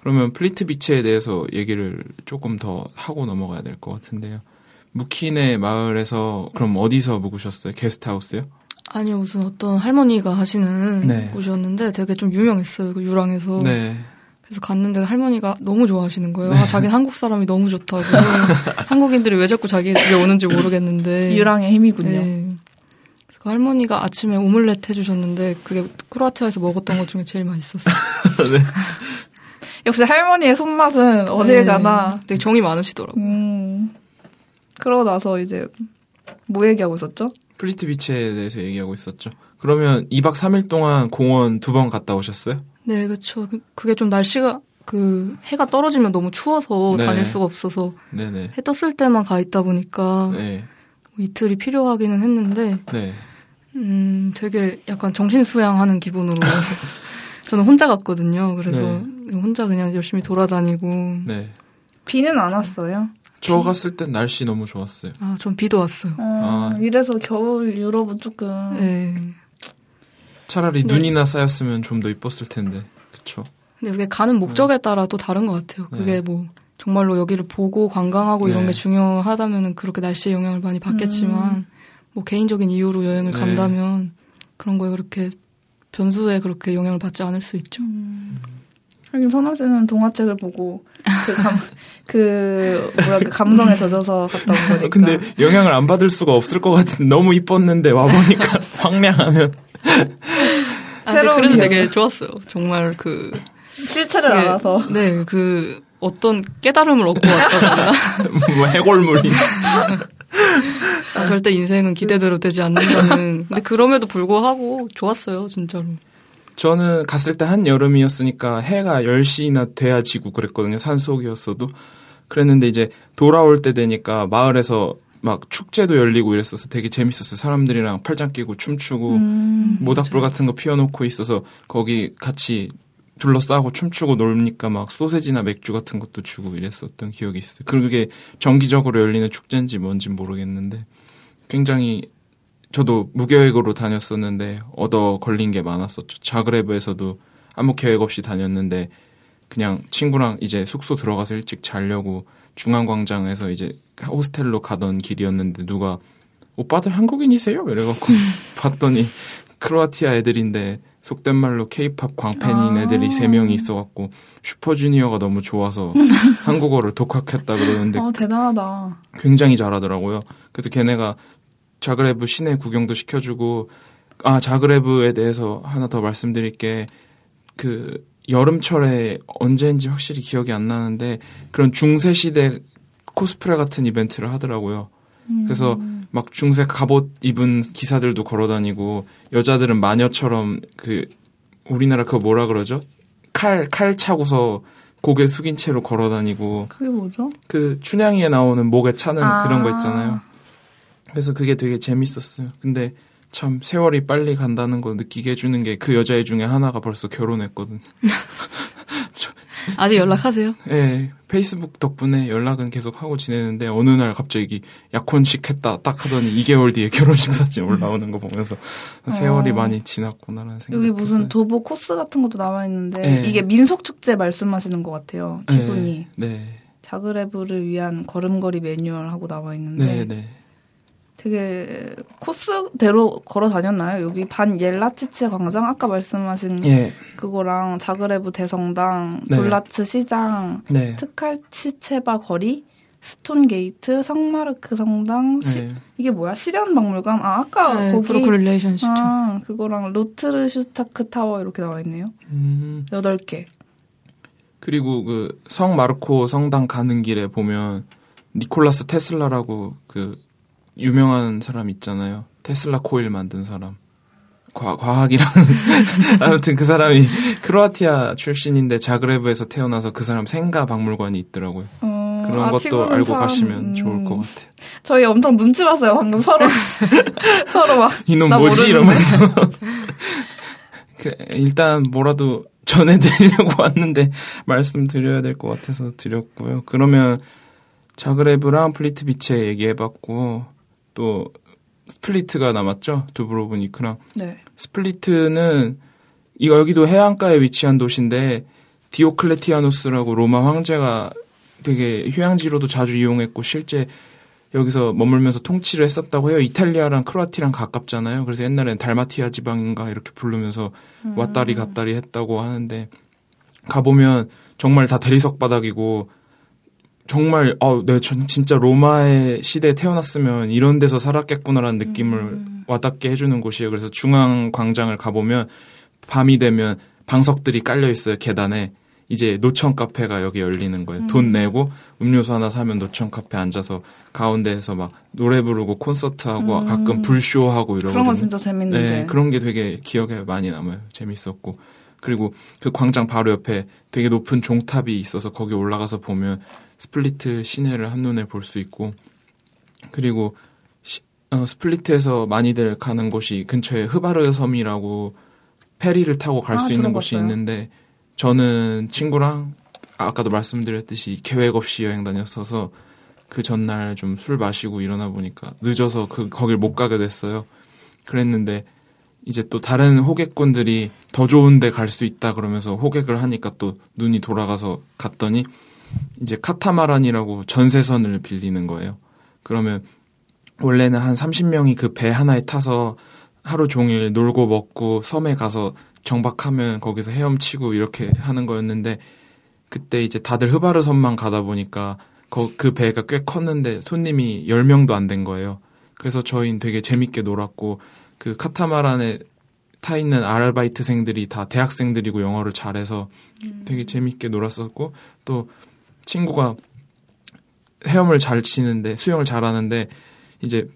그러면 플리트비치에 대해서 얘기를 조금 더 하고 넘어가야 될 것 같은데요. 무키네 마을에서 그럼 어디서 묵으셨어요? 게스트하우스요? 아니요, 무슨 어떤 할머니가 하시는 네. 곳이었는데 되게 좀 유명했어요. 그 유랑에서. 네. 그래서 갔는데 할머니가 너무 좋아하시는 거예요. 네. 아, 자기는 한국 사람이 너무 좋다고. 한국인들이 왜 자꾸 자기 집에 오는지 모르겠는데. 유랑의 힘이군요. 네. 그래서 그 할머니가 아침에 오믈렛 해주셨는데 그게 크로아티아에서 먹었던 것 중에 제일 맛있었어요. 네. 역시 할머니의 손맛은 어딜 네. 가나. 되게 정이 많으시더라고요. 음. 그러고 나서 이제 뭐 얘기하고 있었죠? 플리트 비치에 대해서 얘기하고 있었죠. 그러면 2박 3일 동안 공원 두 번 갔다 오셨어요? 네, 그렇죠. 그게 좀 날씨가 그 해가 떨어지면 너무 추워서 네. 다닐 수가 없어서 네네. 해 떴을 때만 가 있다 보니까 네. 뭐 이틀이 필요하기는 했는데 네. 음 되게 약간 정신 수양하는 기분으로 저는 혼자 갔거든요. 그래서 네. 혼자 그냥 열심히 돌아다니고 네. 비는 안 왔어요. 저 갔을 땐 날씨 너무 좋았어요. 아, 전 비도 왔어요. 어, 아. 이래서 겨울 유럽은 조금 네. 차라리 네. 눈이나 쌓였으면 좀 더 이뻤을 텐데. 그쵸. 근데 그게 가는 목적에 따라 또 다른 것 같아요. 그게 네. 뭐 정말로 여기를 보고 관광하고 이런 네. 게 중요하다면은 그렇게 날씨의 영향을 많이 받겠지만 음. 뭐 개인적인 이유로 여행을 네. 간다면 그런 거에 그렇게 변수에 그렇게 영향을 받지 않을 수 있죠. 음. 하긴 선아 씨는 동화책을 보고 그, 감, 그 뭐야 그 감성에 젖어서 갔다 온 거니까. 근데 영향을 안 받을 수가 없을 것 같은 너무 이뻤는데 와 보니까 황량하면 아, 그래도 되게 좋았어요. 정말 그 실체를 그게, 알아서. 네, 그 어떤 깨달음을 얻고 왔다거나. 뭐 해골물이. 아, 절대 인생은 기대대로 되지 않는다는. 근데 그럼에도 불구하고 좋았어요, 진짜로. 저는 갔을 때 한 여름이었으니까 해가 10시나 돼야 지고 그랬거든요. 산속이었어도. 그랬는데 이제 돌아올 때 되니까 마을에서 막 축제도 열리고 이랬어서 되게 재밌었어요. 사람들이랑 팔짱 끼고 춤추고 음, 모닥불 맞아. 같은 거 피워놓고 있어서 거기 같이 둘러싸고 춤추고 놀니까 막 소세지나 맥주 같은 것도 주고 이랬었던 기억이 있어요. 그게 정기적으로 열리는 축제인지 뭔지 모르겠는데 굉장히 저도 무계획으로 다녔었는데 얻어 걸린 게 많았었죠. 자그레브에서도 아무 계획 없이 다녔는데 그냥 친구랑 이제 숙소 들어가서 일찍 자려고 중앙광장에서 이제 호스텔로 가던 길이었는데 누가 오빠들 한국인이세요? 이래갖고 봤더니 크로아티아 애들인데 속된 말로 케이팝 광팬인 아~ 애들이 세 명이 있어갖고 슈퍼주니어가 너무 좋아서 한국어를 독학했다 그러는데 아, 대단하다. 굉장히 잘하더라고요. 그래서 걔네가 자그레브 시내 구경도 시켜주고 아 자그레브에 대해서 하나 더 말씀드릴 게 그 여름철에 언제인지 확실히 기억이 안 나는데 그런 중세 시대 코스프레 같은 이벤트를 하더라고요. 음. 그래서 막 중세 갑옷 입은 기사들도 걸어다니고 여자들은 마녀처럼 그 우리나라 그거 뭐라 그러죠? 칼칼 차고서 고개 숙인 채로 걸어다니고 그게 뭐죠? 그 춘향이에 나오는 목에 차는 아. 그런 거 있잖아요. 그래서 그게 되게 재밌었어요. 근데 참 세월이 빨리 간다는 거 느끼게 해주는 게 그 여자애 중에 하나가 벌써 결혼했거든. 아직 연락하세요? 네, 페이스북 덕분에 연락은 계속 하고 지내는데 어느 날 갑자기 약혼식 했다 딱 하더니 2개월 뒤에 결혼식 사진 올라오는 거 보면서 세월이 어. 많이 지났구나라는 생각. 여기 무슨 도보 코스 같은 것도 나와 있는데 네. 이게 민속 축제 말씀하시는 것 같아요. 기분이. 네. 네. 자그레브를 위한 걸음걸이 매뉴얼 하고 나와 있는데 네, 네. 되게 코스대로 걸어 다녔나요? 여기 반 옐라치체 광장 아까 말씀하신 예. 그거랑 자그레브 대성당, 네. 돌라츠 시장, 네. 트칼치체바 거리, Stone Gate, 성마르크 성당, 시, 네. 이게 뭐야? 실연 박물관? 아 아까 네, 거기 Broken Relationships죠. 아, 그거랑 로트르슈차크 타워 이렇게 나와 있네요. 음. 8개. 그리고 그 성 마르코 성당 가는 길에 보면 니콜라스 테슬라라고 그 유명한 사람 있잖아요. 테슬라 코일 만든 사람. 과, 과학이랑 아무튼 그 사람이 크로아티아 출신인데 자그레브에서 태어나서 그 사람 생가 박물관이 있더라고요. 어, 그런 아, 것도 알고 참, 가시면 음, 좋을 것 같아요. 저희 엄청 눈치 봤어요. 방금 서로 서로 막 이놈 뭐지 이러면서 그, 일단 뭐라도 전해드리려고 왔는데 말씀드려야 될 것 같아서 드렸고요. 그러면 자그레브랑 플리트비체 얘기해봤고 또 스플리트가 남았죠. 두브로브니크랑. 네. 스플리트는 이거 여기도 해안가에 위치한 도시인데 디오클레티아누스라고 로마 황제가 되게 휴양지로도 자주 이용했고 실제 여기서 머물면서 통치를 했었다고 해요. 이탈리아랑 크로아티랑 가깝잖아요. 그래서 옛날엔 달마티아 지방인가 이렇게 부르면서 음. 왔다리 갔다리 했다고 하는데 가보면 정말 다 대리석 바닥이고 정말 어, 네, 전 진짜 로마의 시대에 태어났으면 이런 데서 살았겠구나라는 느낌을 음. 와닿게 해주는 곳이에요. 그래서 중앙 광장을 가보면 밤이 되면 방석들이 깔려 있어요 계단에 이제 노천 카페가 여기 열리는 거예요. 음. 돈 내고 음료수 하나 사면 노천 카페 앉아서 가운데에서 막 노래 부르고 콘서트 하고 음. 가끔 불쇼 하고 이러고 그런 건 진짜 재밌는데 네, 그런 게 되게 기억에 많이 남아요. 재밌었고 그리고 그 광장 바로 옆에 되게 높은 종탑이 있어서 거기 올라가서 보면 스플리트 시내를 한눈에 볼 수 있고 그리고 시, 어, 스플리트에서 많이들 가는 곳이 근처에 흐바르 섬이라고 페리를 타고 갈수 아, 있는 곳이 있는데 저는 친구랑 아까도 말씀드렸듯이 계획 없이 여행 다녔어서 그 전날 좀 술 마시고 일어나 보니까 늦어서 그 거길 못 가게 됐어요. 그랬는데 이제 또 다른 호객꾼들이 더 좋은 데 갈 수 있다 그러면서 호객을 하니까 또 눈이 돌아가서 갔더니 이제 카타마란이라고 전세선을 빌리는 거예요. 그러면 원래는 한 30명이 그 배 하나에 타서 하루 종일 놀고 먹고 섬에 가서 정박하면 거기서 헤엄치고 이렇게 하는 거였는데 그때 이제 다들 흐바르 섬만 가다 보니까 그 배가 꽤 컸는데 손님이 10명도 안 된 거예요. 그래서 저희는 되게 재밌게 놀았고 그 카타마란에 타 있는 아르바이트생들이 다 대학생들이고 영어를 잘해서 되게 음. 재밌게 놀았었고 또 친구가 헤엄을 잘 치는데 수영을 잘하는데 이제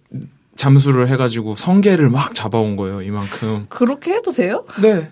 잠수를 해가지고 성게를 막 잡아온 거예요 이만큼. 그렇게 해도 돼요? 네.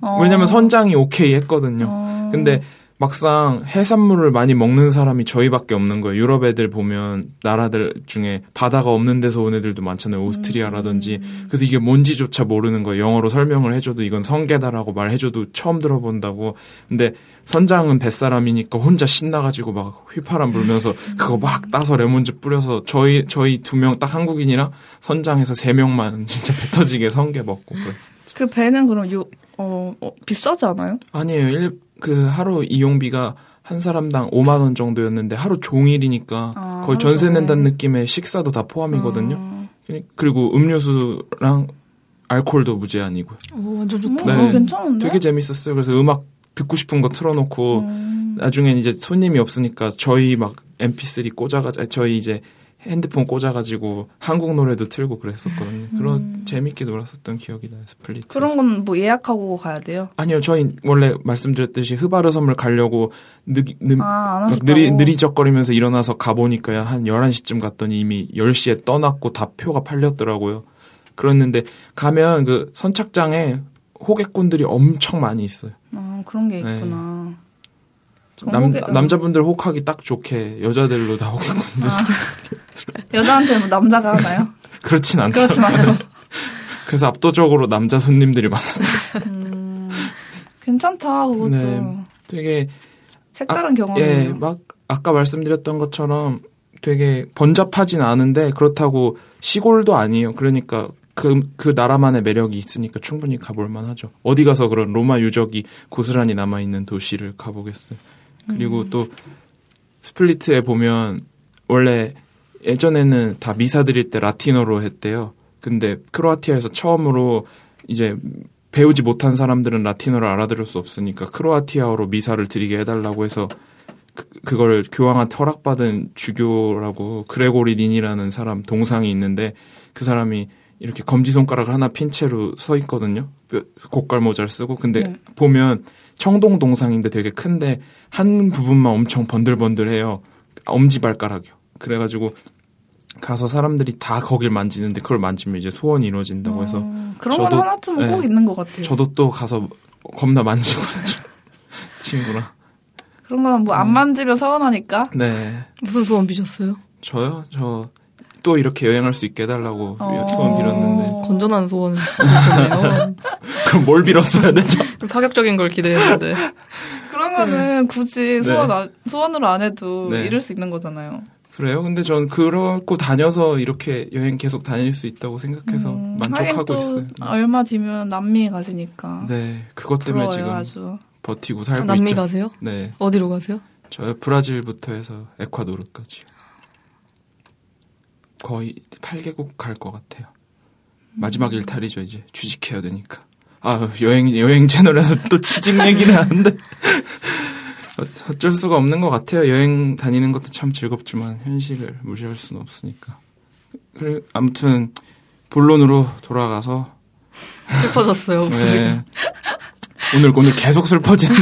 어. 왜냐면 선장이 오케이 했거든요. 어. 근데 막상 해산물을 많이 먹는 사람이 저희밖에 없는 거예요. 유럽 애들 보면 나라들 중에 바다가 없는 데서 온 애들도 많잖아요. 오스트리아라든지. 음. 그래서 이게 뭔지조차 모르는 거예요. 영어로 설명을 해줘도 이건 성게다라고 말해줘도 처음 들어본다고. 근데 선장은 뱃사람이니까 혼자 신나가지고 막 휘파람 불면서 그거 막 따서 레몬즙 뿌려서 저희 저희 두 명 딱 한국인이랑 선장에서 세 명만 진짜 배 터지게 성게 먹고 그랬어요. 그 배는 그럼 요 어, 어 비싸지 않아요? 아니에요. 일, 그 하루 이용비가 한 사람당 5만 원 정도였는데 하루 종일이니까 아, 거의 전세 낸다는 느낌의 식사도 다 포함이거든요. 아. 그리고 음료수랑 알코올도 무제한이고요. 오, 완전 좋다. 네, 괜찮은데? 되게 재밌었어요. 그래서 음악 듣고 싶은 거 틀어놓고 음. 나중엔 이제 손님이 없으니까 저희 막 MP3 꽂아가지고 저희 이제 핸드폰 꽂아가지고 한국 노래도 틀고 그랬었거든요. 그런 음. 재밌게 놀았었던 기억이 나요. 스플릿. 그런 건 뭐 예약하고 가야 돼요? 아니요, 저희 원래 말씀드렸듯이 흐바르 섬을 가려고 느, 느, 아, 느리, 느리적거리면서 일어나서 가보니까 한 11시쯤 갔더니 이미 10시에 떠났고 다 표가 팔렸더라고요. 그랬는데 가면 그 선착장에 호객꾼들이 엄청 많이 있어요. 아, 그런 게 있구나. 네. 남, 남자분들 혹하기 딱 좋게 여자들로 다 호객꾼들. 아. 여자한테 뭐 남자가 하나요? 그렇진 않죠. 그렇진 않아요. 그래서 압도적으로 남자 손님들이 많았어요. 음, 괜찮다 그것도. 네, 되게 색다른 아, 경험이에요. 예, 막 아까 말씀드렸던 것처럼 되게 번잡하진 않은데 그렇다고 시골도 아니에요. 그러니까 그, 그 나라만의 매력이 있으니까 충분히 가볼 만하죠. 어디 가서 그런 로마 유적이 고스란히 남아있는 도시를 가보겠어요. 그리고 음. 또 스플리트에 보면 원래 예전에는 다 미사 드릴 때 라틴어로 했대요. 근데 크로아티아에서 처음으로 이제 배우지 못한 사람들은 라틴어를 알아들을 수 없으니까 크로아티아어로 미사를 드리게 해달라고 해서 그, 걸 교황한테 허락받은 주교라고 그레고리 닌이라는 사람 동상이 있는데 그 사람이 이렇게 검지 손가락을 하나 핀 채로 서 있거든요. 고깔 모자를 쓰고 근데 네. 보면 청동 동상인데 되게 큰데 한 부분만 엄청 번들번들해요. 엄지 발가락이요. 그래가지고 가서 사람들이 다 거길 만지는데 그걸 만지면 이제 소원이 이루어진다고 해서 어, 그런 건 하나쯤은 네, 꼭 있는 것 같아요. 저도 또 가서 겁나 만지고 친구랑 그런 거는 뭐안 음. 만지면 서운하니까. 네. 무슨 소원 비셨어요? 저요? 저 또 이렇게 여행할 수 있게 해달라고 어... 소원 빌었는데. 건전한 소원을 빌었네요. 그럼 뭘 빌었어야 되죠? 파격적인 걸 기대했는데. 거는 네. 굳이 소원 네. 소원으로 안 해도 네. 이룰 수 있는 거잖아요. 그래요? 근데 전 그렇고 다녀서 이렇게 여행 계속 다닐 수 있다고 생각해서 음, 만족하고 있어요. 얼마 뒤면 남미 가시니까. 네, 그것 때문에 지금 아주. 버티고 살고 아, 남미 있죠. 가세요? 네. 어디로 가세요? 저 브라질부터 해서 에콰도르까지. 거의 8개국 갈 것 같아요. 마지막 음. 일탈이죠, 이제. 취직해야 되니까. 아, 여행, 여행 채널에서 또 취직 얘기를 하는데. 어쩔 수가 없는 것 같아요. 여행 다니는 것도 참 즐겁지만 현실을 무시할 수는 없으니까. 그래 아무튼 본론으로 돌아가서 슬퍼졌어요. 네. 오늘 오늘 계속 슬퍼지는.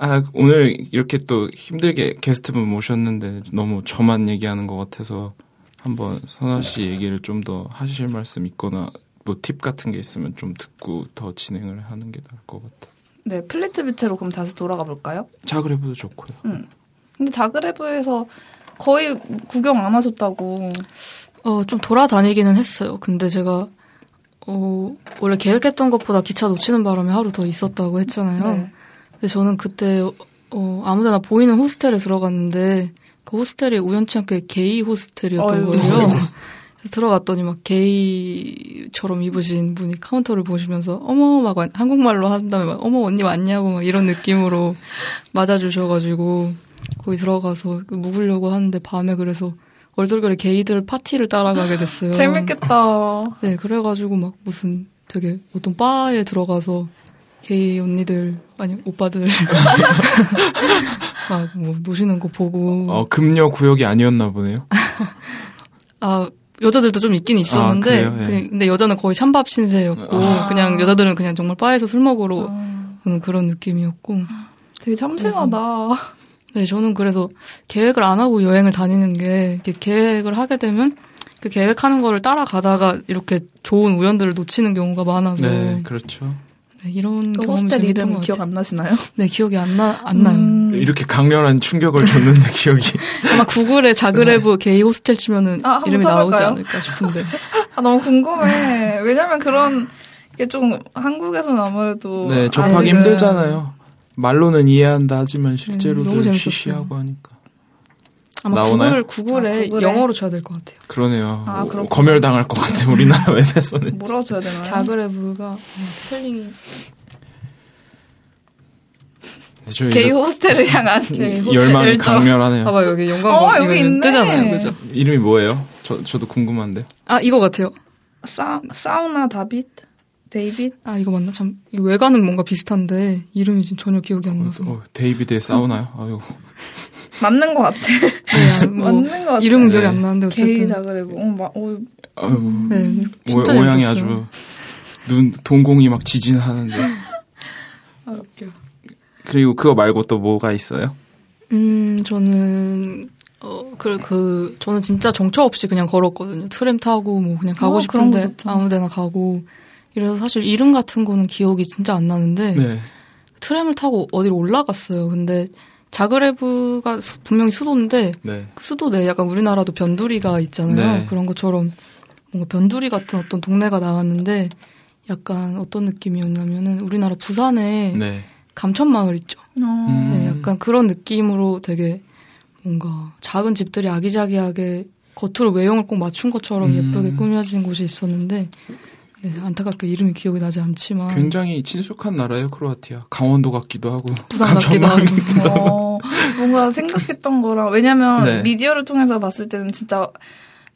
아 오늘 이렇게 또 힘들게 게스트분 모셨는데 너무 저만 얘기하는 것 같아서 한번 선아 씨 얘기를 좀 더 하실 말씀 있거나 뭐팁 같은 게 있으면 좀 듣고 더 진행을 하는 게 나을 것 같아요. 네, 플리트비체로 그럼 다시 돌아가 볼까요? 자그레브도 좋고요. 음. 근데 자그레브에서 거의 구경 안 하셨다고. 어, 좀 돌아다니기는 했어요. 근데 제가 어, 원래 계획했던 것보다 기차 놓치는 바람에 하루 더 있었다고 했잖아요. 네. 근데 저는 그때 어, 아무데나 보이는 호스텔에 들어갔는데 그 호스텔이 우연치 않게 게이 호스텔이었던 어이구. 거예요. 들어갔더니 막 게이처럼 입으신 분이 카운터를 보시면서 어머 막 한국말로 한 다음에 막 어머 언니 왔냐고 막 이런 느낌으로 맞아주셔가지고 거기 들어가서 묵으려고 하는데 밤에 그래서 얼떨결에 게이들 파티를 따라가게 됐어요. 재밌겠다. 네 그래가지고 막 무슨 되게 어떤 바에 들어가서 게이 언니들 아니 오빠들 막 뭐 노시는 거 보고 어 금녀 구역이 아니었나 보네요. 아 여자들도 좀 있긴 있었는데 아, 네. 근데 여자는 거의 찬밥 신세였고 아. 그냥 여자들은 그냥 정말 바에서 술 먹으러 아. 그런 느낌이었고 되게 참신하다. 네, 저는 그래서 계획을 안 하고 여행을 다니는 게 계획을 하게 되면 그 계획하는 거를 따라가다가 이렇게 좋은 우연들을 놓치는 경우가 많아서 네, 그렇죠. 네, 이런 그 경험이 호스텔 이름 기억 안 나시나요? 네, 기억이 안 나, 안 음. 나요. 이렇게 강렬한 충격을 줬는데 기억이. 아마 구글에 자그레브 네. 게이 호스텔 치면은 아, 이름이 나오지 않을까 싶은데. 아, 너무 궁금해. 왜냐면 그런 게 좀 한국에서는 아무래도. 네, 접하기 아직은... 힘들잖아요. 말로는 이해한다 하지만 실제로는 음, 쉬쉬하고 하니까. 아마 나오나요? 구글, 구글에, 아, 구글에 영어로 쳐야 될 것 같아요. 그러네요. 아, 뭐, 검열 당할 것 같아 요. 우리나라 웹에서는. 뭐라고 쳐야 되나요? 자그레브가 스펠링이 게이 호스텔을 향한 열망이 강렬하네요. 봐봐 여기 영광 어, 여기 있네. 뜨잖아요, 그죠? 이름이 뭐예요? 저 저도 궁금한데. 아 이거 같아요. 사 사우나 다빗 데이빗? 아 이거 맞나? 참 외관은 뭔가 비슷한데 이름이 지금 전혀 기억이 안 나서. 어, 데이비드의 사우나요? 아유. 맞는 것 같아. 네, 뭐 맞는 것 같아. 이름은 기억이 안 나는데 어쨌든. 게이 자그레브. 어, 마, 어. 아유, 네, 진짜 오, 오양이 아주 눈 동공이 막 지진하는데. 아 웃겨. 그리고 그거 말고 또 뭐가 있어요? 음 저는 어, 그, 그, 저는 진짜 정처 없이 그냥 걸었거든요. 트램 타고, 뭐, 그냥 가고 어, 싶은데, 아무 데나 가고. 이래서 사실 이름 같은 거는 기억이 진짜 안 나는데, 네. 트램을 타고 어디로 올라갔어요. 근데, 자그레브가 수, 분명히 수도인데 네. 그 수도 내 약간 우리나라도 변두리가 있잖아요. 네. 그런 것처럼 뭔가 변두리 같은 어떤 동네가 나왔는데 약간 어떤 느낌이었냐면은 우리나라 부산에 네. 감천마을 있죠. 음. 네, 약간 그런 느낌으로 되게 뭔가 작은 집들이 아기자기하게 겉으로 외형을 꼭 맞춘 것처럼 음. 예쁘게 꾸며진 곳이 있었는데 네, 안타깝게 이름이 기억이 나지 않지만 굉장히 친숙한 나라예요 크로아티아 강원도 같기도 하고 부산 같기도 하고 어, 뭔가 생각했던 거랑 왜냐면 네. 미디어를 통해서 봤을 때는 진짜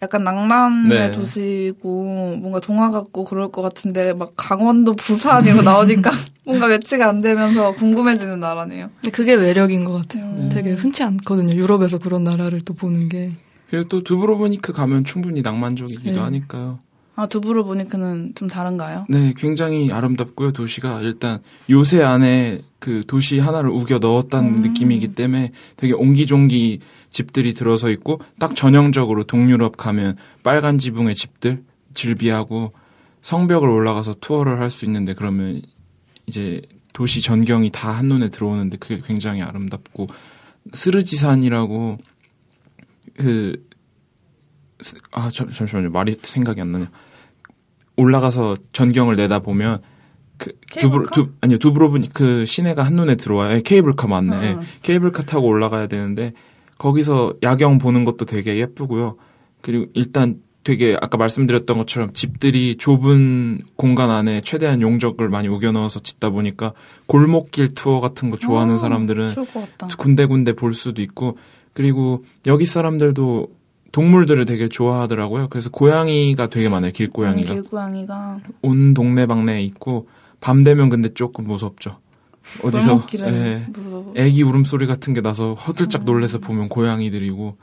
약간 낭만의 네. 도시고 뭔가 동화 같고 그럴 것 같은데 막 강원도 부산 이고 나오니까 뭔가 매치가 안 되면서 궁금해지는 나라네요. 근데 그게 매력인 것 같아요. 네. 되게 흔치 않거든요. 유럽에서 그런 나라를 또 보는 게. 그리고 또 두브로브니크 가면 충분히 낭만적이기도 네. 하니까요. 아 두브로브니크는 좀 다른가요? 네, 굉장히 아름답고요. 도시가 일단 요새 안에 그 도시 하나를 우겨 넣었다는 음. 느낌이기 때문에 되게 옹기종기 집들이 들어서 있고 딱 전형적으로 동유럽 가면 빨간 지붕의 집들 질비하고 성벽을 올라가서 투어를 할 수 있는데 그러면 이제 도시 전경이 다 한눈에 들어오는데 그게 굉장히 아름답고 스르지산이라고 그 아, 잠시만요. 말이 생각이 안 나냐. 올라가서 전경을 내다 보면 그 두브로 두 아니요 두브로브니 그 시내가 한눈에 들어와요. 케이블카 맞네. 어. 케이블카 타고 올라가야 되는데 거기서 야경 보는 것도 되게 예쁘고요. 그리고 일단 되게 아까 말씀드렸던 것처럼 집들이 좁은 공간 안에 최대한 용적을 많이 우겨 넣어서 짓다 보니까 골목길 투어 같은 거 좋아하는 오, 사람들은 군데군데 볼 수도 있고 그리고 여기 사람들도 동물들을 되게 좋아하더라고요. 그래서 고양이가 되게 많아요. 길고양이가. 음, 길고양이가 온 동네방네에 있고 밤 되면 근데 조금 무섭죠. 어디서 예, 애기 울음소리 같은 게 나서 허들짝 음. 놀래서 보면 고양이들이고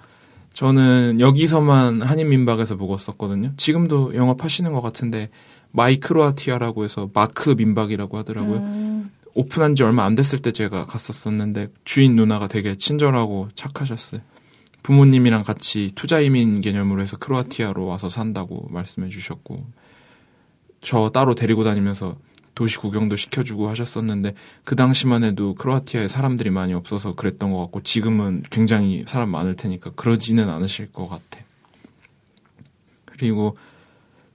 저는 여기서만 한인 민박에서 묵었었거든요. 지금도 영업하시는 것 같은데 마이크로아티아라고 해서 마크 민박이라고 하더라고요. 음. 오픈한 지 얼마 안 됐을 때 제가 갔었었는데 주인 누나가 되게 친절하고 착하셨어요. 부모님이랑 같이 투자 이민 개념으로 해서 크로아티아로 와서 산다고 말씀해 주셨고 저 따로 데리고 다니면서 도시 구경도 시켜주고 하셨었는데 그 당시만 해도 크로아티아에 사람들이 많이 없어서 그랬던 것 같고 지금은 굉장히 사람 많을 테니까 그러지는 않으실 것 같아. 그리고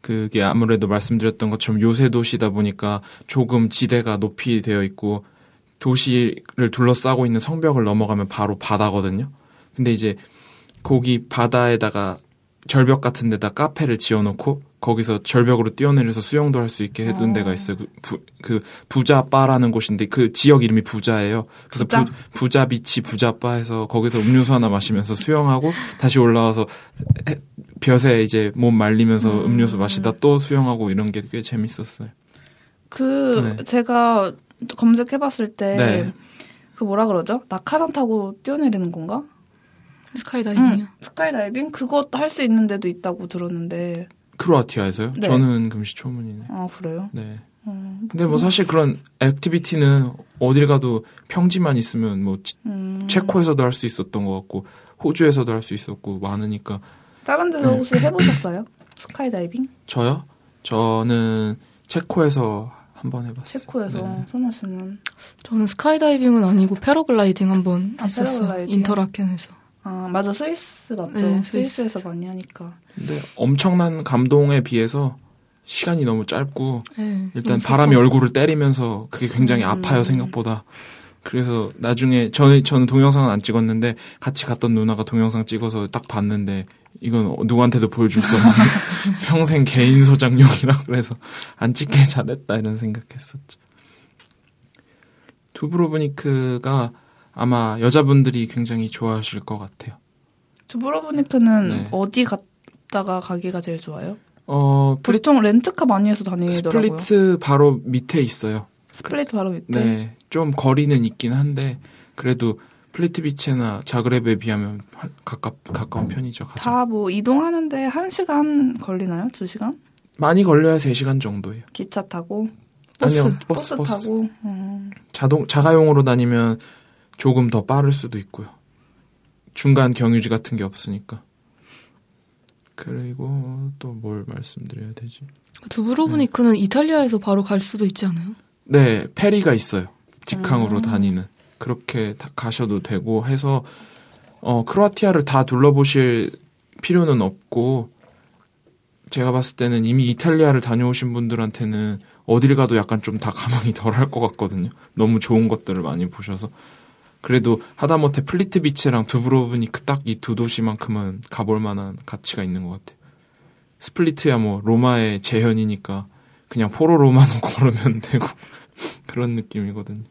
그게 아무래도 말씀드렸던 것처럼 요새 도시다 보니까 조금 지대가 높이 되어 있고 도시를 둘러싸고 있는 성벽을 넘어가면 바로 바다거든요. 근데 이제 거기 바다에다가 절벽 같은 데다 카페를 지어놓고 거기서 절벽으로 뛰어내려서 수영도 할 수 있게 해둔 어. 데가 있어요. 그, 부, 그 부자바라는 곳인데 그 지역 이름이 부자예요. 그래서 부자? 부, 부자 비치 부자바에서 거기서 음료수 하나 마시면서 수영하고 다시 올라와서 해, 볕에 이제 몸 말리면서 음. 료수 마시다 또 수영하고 이런 게 꽤 재밌었어요. 그 네. 제가 검색해봤을 때그 네. 그 뭐라 그러죠? 낙하산 타고 뛰어내리는 건가? 스카이다이빙이요? 응, 스카이다이빙 그것 할수 있는 데도 있다고 들었는데 크로아티아에서요? 네. 저는 금시 초문이네. 아 그래요? 네. 음, 근데 뭐 사실 그런 activity는 어딜 가도 평지만 있으면 뭐 음. 체코에서도 할 수 있었던 것 같고 호주에서도 할 수 있었고 많으니까. 다른 데서 네. 혹시 해보셨어요? 스카이다이빙? 저요? 저는 체코에서 한번 해봤어요. 체코에서 네. 선호 씨는? 저는 스카이다이빙은 아니고 패러글라이딩 한번 아, 했었어요. 인터라켄에서. 아 맞아 스위스 맞죠. 네, 스위스에서 많이 하니까. 근데 엄청난 감동에 비해서 시간이 너무 짧고 네, 일단 바람이 얼굴을 때리면서 그게 굉장히 음. 아파요 생각보다. 그래서 나중에 저 저는 동영상은 안 찍었는데 같이 갔던 누나가 동영상 찍어서 딱 봤는데 이건 누구한테도 보여줄 수 없는 평생 개인 소장용이라 그래서 안 찍게 잘했다 이런 생각했었죠. 두브로브니크가 아마 여자분들이 굉장히 좋아하실 것 같아요. 두브로브니크는 네. 어디 갔다가 가기가 제일 좋아요? 어, 플리... 보통 렌트카 많이 해서 다니더라고요. 스플리트 바로 밑에 있어요. 스플리트 바로 밑에? 네. 좀 거리는 있긴 한데 그래도 플리트 비치나 자그레브에 비하면 가깝, 가까운 편이죠. 다 뭐 이동하는데 1시간 걸리나요? 2시간? 많이 걸려야 3 시간 정도예요. 기차 타고? 버스, 아니요, 버스, 버스, 타고? 음. 자동, 자가용으로 다니면 조금 더 빠를 수도 있고요. 중간 경유지 같은 게 없으니까. 그리고 또 뭘 말씀드려야 되지? 두브로브니크는 네. 이탈리아에서 바로 갈 수도 있지 않아요? 네, 페리가 있어요. 직항으로 음. 다니는. 그렇게 가셔도 되고 해서 어 크로아티아를 다 둘러보실 필요는 없고 제가 봤을 때는 이미 이탈리아를 다녀오신 분들한테는 어딜 가도 약간 좀 다 감흥이 덜할 것 같거든요. 너무 좋은 것들을 많이 보셔서 그래도 하다못해 플리트 비치랑 두브로브니크 딱 이 두 도시만큼은 가볼 만한 가치가 있는 것 같아요. 스플리트야 뭐 로마의 재현이니까 그냥 포로 로마노 걸으면 되고 그런 느낌이거든요.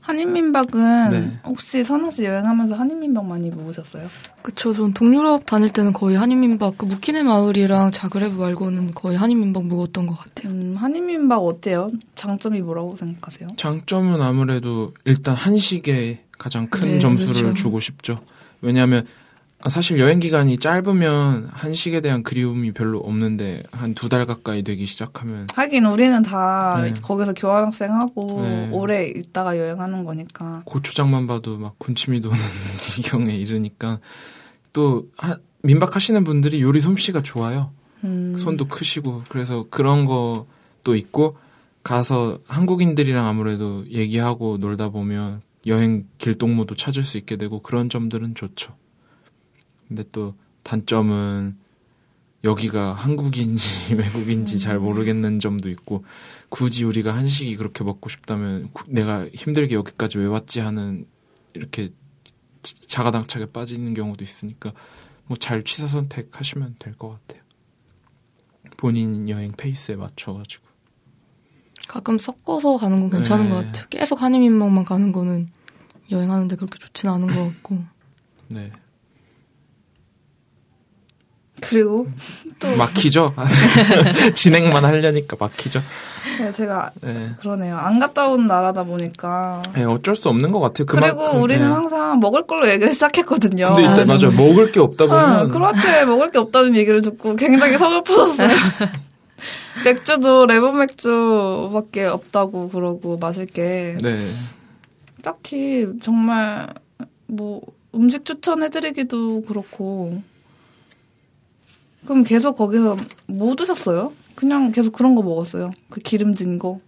한인민박은 네. 혹시 선아 씨 여행하면서 한인민박 많이 묵으셨어요? 그쵸. 전 동유럽 다닐 때는 거의 한인민박, 그 무키네 마을이랑 자그레브 말고는 거의 한인민박 묵었던 것 같아요. 음, 한인민박 어때요? 장점이 뭐라고 생각하세요? 장점은 아무래도 일단 한식에 가장 큰 네, 점수를 그렇죠. 주고 싶죠. 왜냐하면 아, 사실 여행 기간이 짧으면 한식에 대한 그리움이 별로 없는데 한 두 달 가까이 되기 시작하면 하긴 우리는 다 네. 거기서 교환학생 하고 네. 오래 있다가 여행하는 거니까 고추장만 봐도 막 군침이 도는 지경에 이르니까 또 하, 민박하시는 분들이 요리 솜씨가 좋아요. 음. 손도 크시고 그래서 그런 것도 있고 가서 한국인들이랑 아무래도 얘기하고 놀다 보면 여행 길동무도 찾을 수 있게 되고 그런 점들은 좋죠. 근데 또 단점은 여기가 한국인지 외국인지 잘 모르겠는 점도 있고 굳이 우리가 한식이 그렇게 먹고 싶다면 내가 힘들게 여기까지 왜 왔지 하는 이렇게 자가당착에 빠지는 경우도 있으니까 뭐 잘 취사 선택하시면 될 것 같아요. 본인 여행 페이스에 맞춰가지고 가끔 섞어서 가는 건 괜찮은 네. 것 같아요. 계속 한인민박만 가는 거는 여행하는데 그렇게 좋지는 않은 것 같고. 네. 그리고 또 막히죠. 진행만 하려니까 막히죠. 네, 제가 네. 그러네요. 안 갔다 온 나라다 보니까. 네, 어쩔 수 없는 것 같아요. 그리고 그만큼, 우리는 네. 항상 먹을 걸로 얘기를 시작했거든요. 근데 이때 맞아요. 먹을 게 없다 보면. 아, 크로아티아에 먹을 게 없다는 얘기를 듣고 굉장히 서글퍼졌어요. 맥주도 레몬 맥주밖에 없다고 그러고 마실 게. 네. 딱히 정말 뭐 음식 추천해드리기도 그렇고. 그럼 계속 거기서 뭐 드셨어요? 그냥 계속 그런 거 먹었어요. 그 기름진 거.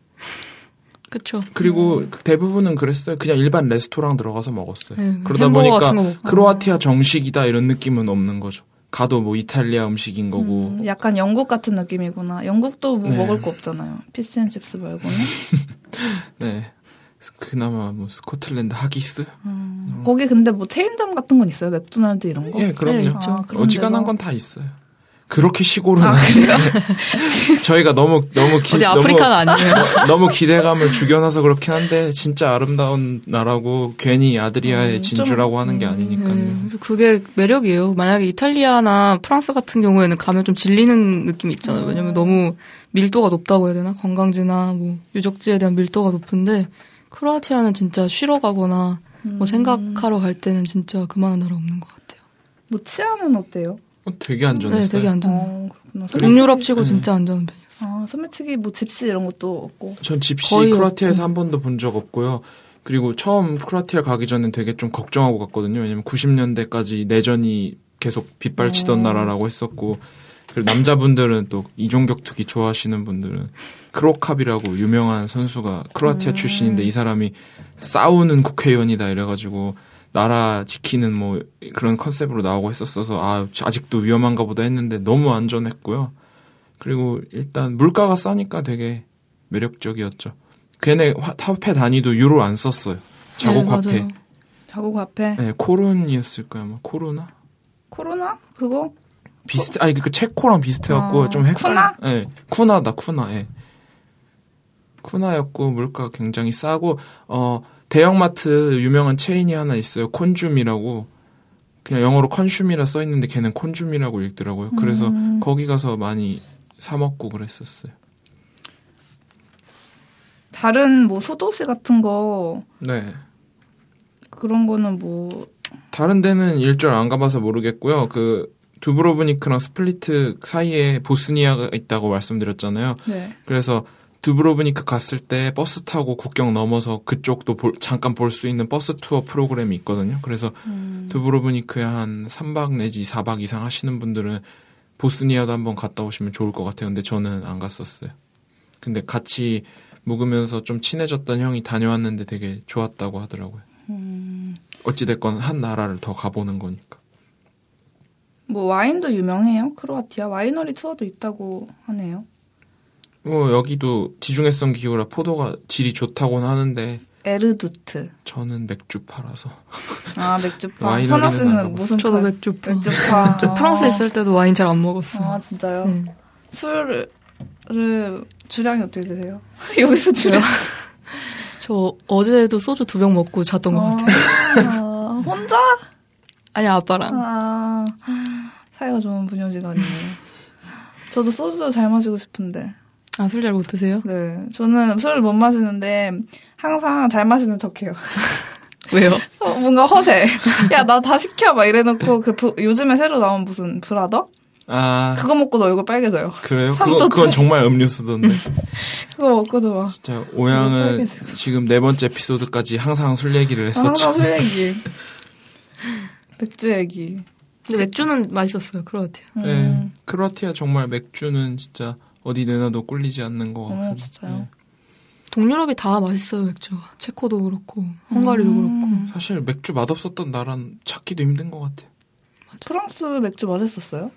그쵸. 그리고 음. 대부분은 그랬어요. 그냥 일반 레스토랑 들어가서 먹었어요. 네, 그러다 보니까 크로아티아 정식이다 이런 느낌은 없는 거죠. 가도 뭐 이탈리아 음식인 거고. 음, 약간 영국 같은 느낌이구나. 영국도 뭐 네. 먹을 거 없잖아요. fish and chips 말고는. 네. 그나마 뭐 스코틀랜드 haggis. 음. 음. 거기 근데 뭐 체인점 같은 건 있어요? 맥도날드 이런 거? 예, 그럼요. 네, 아, 어지간한 건 다 있어요. 그렇게 시골은 아, 저희가 너무 너무 기, 어디 아프리카는 너무, 아니에요. 너무 기대감을 죽여놔서 그렇긴 한데 진짜 아름다운 나라고 괜히 아드리아의 음, 진주라고 좀, 하는 게 음, 아니니까요. 음, 그게 매력이에요. 만약에 이탈리아나 프랑스 같은 경우에는 가면 좀 질리는 느낌이 있잖아요. 왜냐면 너무 밀도가 높다고 해야 되나? 관광지나 뭐 유적지에 대한 밀도가 높은데 크로아티아는 진짜 쉬러 가거나 뭐 음. 생각하러 갈 때는 진짜 그만한 나라 없는 것 같아요. 뭐 치안은 어때요? 어, 되게 안전했어요. 네, 되게 안전해요. 어, 동유럽 치고 네. 진짜 안전한 편이었어요. 아, 소매치기 뭐 집시 이런 것도 없고. 전 집시 크로아티아에서 한 번도 본 적 없고요. 그리고 처음 크로아티아 가기 전엔 되게 좀 걱정하고 갔거든요. 왜냐면 90년대까지 내전이 계속 빗발치던 어. 나라라고 했었고 그리고 남자분들은 또 이종격 투기 좋아하시는 분들은 크로캅이라고 유명한 선수가 크로아티아 음. 출신인데 이 사람이 싸우는 국회의원이다 이래가지고 나라 지키는 뭐 그런 컨셉으로 나오고 했었어서 아 아직도 위험한가 보다 했는데 너무 안전했고요. 그리고 일단 물가가 싸니까 되게 매력적이었죠. 걔네 화폐 단위도 유로 안 썼어요. 자국 네, 화폐. 맞아요. 자국 화폐. 네, 코룬이었을 거야 아마 코로나. 코로나? 그거? 비슷 아니 그 체코랑 비슷해갖고 어, 좀 헷갈려. 쿠나? 네, 쿠나다 쿠나. 예. 쿠나였고 물가 굉장히 싸고 어 대형마트 유명한 체인이 하나 있어요. 콘줌이라고. 그냥 영어로 컨슘이라 써 있는데 걔는 콘줌이라고 읽더라고요. 그래서 음. 거기 가서 많이 사 먹고 그랬었어요. 다른 뭐 소도시 같은 거 네. 그런 거는 뭐 다른 데는 일절 안 가봐서 모르겠고요. 그 두브로브니크랑 스플리트 사이에 보스니아가 있다고 말씀드렸잖아요. 네. 그래서 두브로브니크 갔을 때 버스 타고 국경 넘어서 그쪽도 볼, 잠깐 볼 수 있는 버스 투어 프로그램이 있거든요. 그래서 음. 두브로브니크에 한 3박 내지 4박 이상 하시는 분들은 보스니아도 한번 갔다 오시면 좋을 것 같아요. 근데 저는 안 갔었어요. 근데 같이 묵으면서 좀 친해졌던 형이 다녀왔는데 되게 좋았다고 하더라고요. 음. 어찌됐건 한 나라를 더 가보는 거니까. 뭐 와인도 유명해요. 크로아티아 와이너리 투어도 있다고 하네요. 뭐 여기도 지중해성 기후라 포도가 질이 좋다고는 하는데 에르두트. 저는 맥주 팔아서. 아 맥주파. 선아씨는 무슨 저도 맥주 파. 맥주 파. 저 프랑스에 있을 때도 와인 잘 안 먹었어. 아 진짜요? 네. 술을 주량이 어떻게 되세요? 여기서 주량. 저 어제도 소주 두 병 먹고 잤던 것 어, 같아요. 어, 혼자? 아니 아빠랑. 아, 사이가 좋은 부녀지간이네요. 저도 소주 잘 마시고 싶은데. 아, 술 잘 못 드세요? 네. 저는 술을 못 마시는데 항상 잘 마시는 척해요. 왜요? 어, 뭔가 허세. 야, 나 다 시켜. 막 이래놓고 그 부, 요즘에 새로 나온 무슨 브라더? 아. 그거 먹고도 얼굴 빨개져요. 그래요? 그거, 그건 정말 음료수던데. 그거 먹고도 막. 진짜 오양은 지금 네 번째 에피소드까지 항상 술 얘기를 했었죠. 항상 술 얘기. 맥주 얘기. 근데 맥주는 맛있었어요, 크로아티아. 네. 음. 크로아티아 정말 맥주는 진짜 어디 내놔도 꿀리지 않는 것 같아요. 어, 진짜요? 네. 동유럽이 다 맛있어요, 맥주가. 체코도 그렇고, 헝가리도 음. 그렇고. 사실 맥주 맛없었던 나라는 찾기도 힘든 것 같아요. 맞아. 프랑스 맥주 맛있었어요?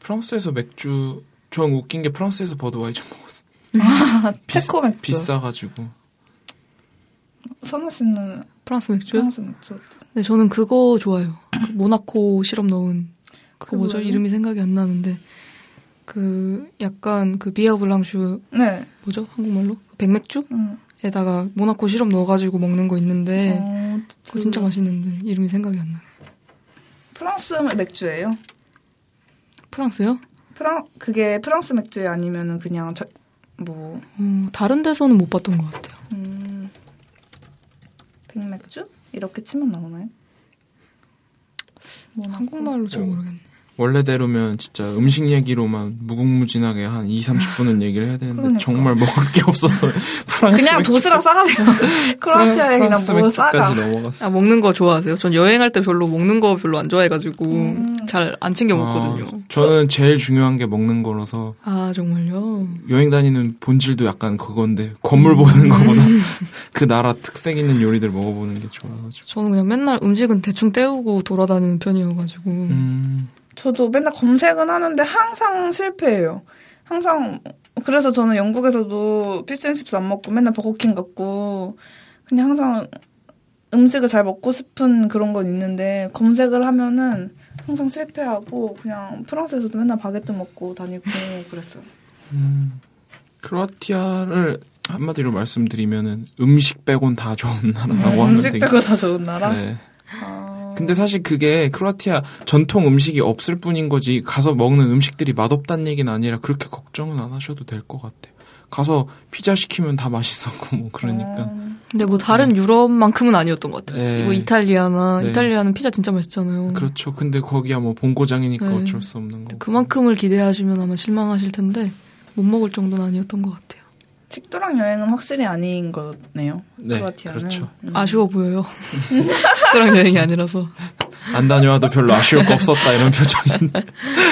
프랑스에서 맥주, 전 웃긴 게 프랑스에서 버드와이저 먹었어. 아, 체코 맥주. 비싸가지고. 선우 씨는 프랑스 맥주요? 프랑스 맥주. 네, 저는 그거 좋아요. 그 모나코 시럽 넣은 그거 뭐죠? 이름이 생각이 안 나는데 그 약간 그 비아 블랑슈 네. 뭐죠? 한국말로 백맥주? 음. 에다가 모나코 시럽 넣어가지고 먹는 거 있는데 어, 그거 진짜 맛있는데 이름이 생각이 안 나네. 프랑스 맥주예요? 프랑스요? 프랑 그게 프랑스 맥주에 아니면은 그냥 저, 뭐 음, 다른 데서는 못 봤던 것 같아요. 음, 백맥주 이렇게 치면 나오나요? 한국말로 잘 모르겠네. 원래대로면 진짜 음식 얘기로만 무궁무진하게 한 2, 30분은 얘기를 해야 되는데 그러니까. 정말 먹을 게 없었어요. 프랑스 그냥 도시락 싸가세요. 크로아티아에 그냥 뭘 싸가. 아, 먹는 거 좋아하세요? 전 여행할 때 별로 먹는 거 별로 안 좋아해가지고 음. 잘안 챙겨 먹거든요. 아, 저는 제일 중요한 게 먹는 거라서. 아 정말요? 여행 다니는 본질도 약간 그건데 건물 음. 보는 거보다 그 나라 특색 있는 요리들 먹어보는 게 좋아가지고. 저는 그냥 맨날 음식은 대충 때우고 돌아다니는 편이어가지고. 음. 저도 맨날 검색은 하는데 항상 실패해요. 항상 그래서 저는 영국에서도 fish and chips 안 먹고 맨날 버거킹 가고 그냥 항상 음식을 잘 먹고 싶은 그런 건 있는데 검색을 하면은 항상 실패하고 그냥 프랑스에서도 맨날 바게트 먹고 다니고 그랬어요. 음, 크로아티아를 한마디로 말씀드리면은 음식 빼곤 다 좋은 나라라고 하면 음식 빼고 다 좋은 나라. 네. 아... 근데 사실 그게 크로아티아 전통 음식이 없을 뿐인 거지 가서 먹는 음식들이 맛없다는 얘기는 아니라 그렇게 걱정은 안 하셔도 될 것 같아요. 가서 피자 시키면 다 맛있었고 뭐 그러니까. 음. 근데 뭐 다른 네. 유럽만큼은 아니었던 것 같아요. 네. 뭐 이탈리아나 네. 이탈리아는 피자 진짜 맛있잖아요. 그렇죠. 근데 거기야 뭐 본고장이니까 네. 어쩔 수 없는 거. 그만큼을 기대하시면 아마 실망하실 텐데 못 먹을 정도는 아니었던 것 같아요. 식도락 여행은 확실히 아닌 거네요. 네, 크로아티아는. 그렇죠. 음. 아쉬워 보여요. 식도락 여행이 아니라서. 안 다녀와도 별로 아쉬울 거 없었다 이런 표정인데.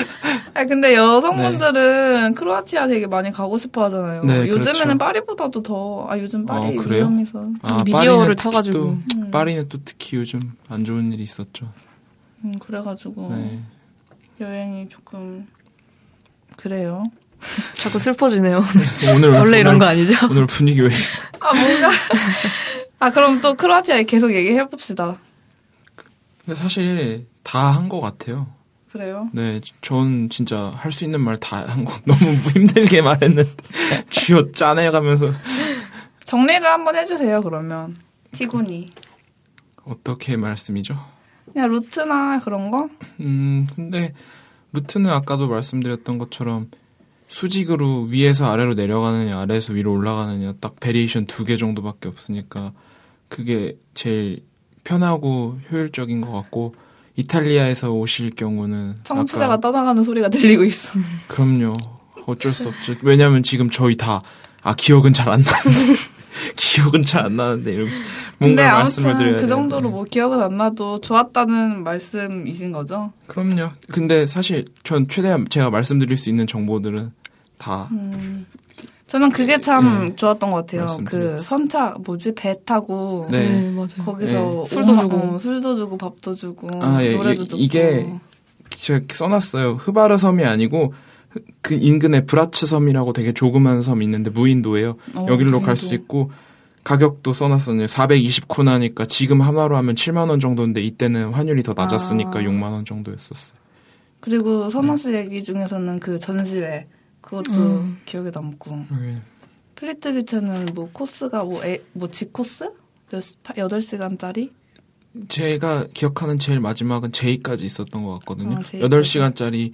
아 근데 여성분들은 네. 크로아티아 되게 많이 가고 싶어 하잖아요. 네, 요즘에는 그렇죠. 파리보다도 더, 아, 요즘 파리 어, 위험해서. 아, 미디어를 타가지고. 또, 음. 파리는 또 특히 요즘 안 좋은 일이 있었죠. 음, 그래가지고. 네. 여행이 조금, 그래요. 자꾸 슬퍼지네요. 오늘 원래 이런 거 아니죠? 오늘 분위기 왜? 아 뭔가 아 그럼 또 크로아티아 계속 얘기해 봅시다. 근데 사실 다 한 것 같아요. 그래요? 네, 전 진짜 할 수 있는 말 다 한 거 너무 힘들게 말했는데 쥐어 짜내가면서 정리를 한번 해주세요. 그러면 티군이 어떻게 말씀이죠? 그냥 루트나 그런 거? 음, 근데 루트는 아까도 말씀드렸던 것처럼 수직으로 위에서 아래로 내려가느냐 아래에서 위로 올라가느냐 딱 variation 두 개 정도밖에 없으니까 그게 제일 편하고 효율적인 것 같고 이탈리아에서 오실 경우는 청취자가 떠나가는 소리가 들리고 있어. 그럼요. 어쩔 수 없죠. 왜냐하면 지금 저희 다 아 기억은 잘 안 나는데 기억은 잘 안 나는데 뭔가 말씀을 드려야 그 정도로 뭐 기억은 안 나도 좋았다는 말씀이신 거죠? 그럼요. 근데 사실 전 최대한 제가 말씀드릴 수 있는 정보들은 다. 음. 저는 그게 참 네. 좋았던 것 같아요. 그 선차 뭐지 배 타고 네. 네, 맞아요. 거기서 네. 술도 주고 어, 술도 주고 밥도 주고 아, 예. 노래도 듣고 이게 제가 써놨어요. 흐바르 섬이 아니고 그 인근에 브라츠 섬이라고 되게 조그만 섬이 있는데 무인도예요. 어, 여기로 갈 수도 있고 가격도 써놨었네요. 429나니까 지금 하나로 하면 7만 원 정도인데 이때는 환율이 더 낮았으니까 아. 6만 원 정도였었어요. 그리고 선호 씨 네. 얘기 중에서는 그 전시회 그것도 음. 기억에 남고. 네. 플리트비체는 뭐 코스가 뭐, 에, 뭐 G코스? 8시간짜리? 제가 기억하는 제일 마지막은 제이까지 있었던 것 같거든요. 아, 8시간짜리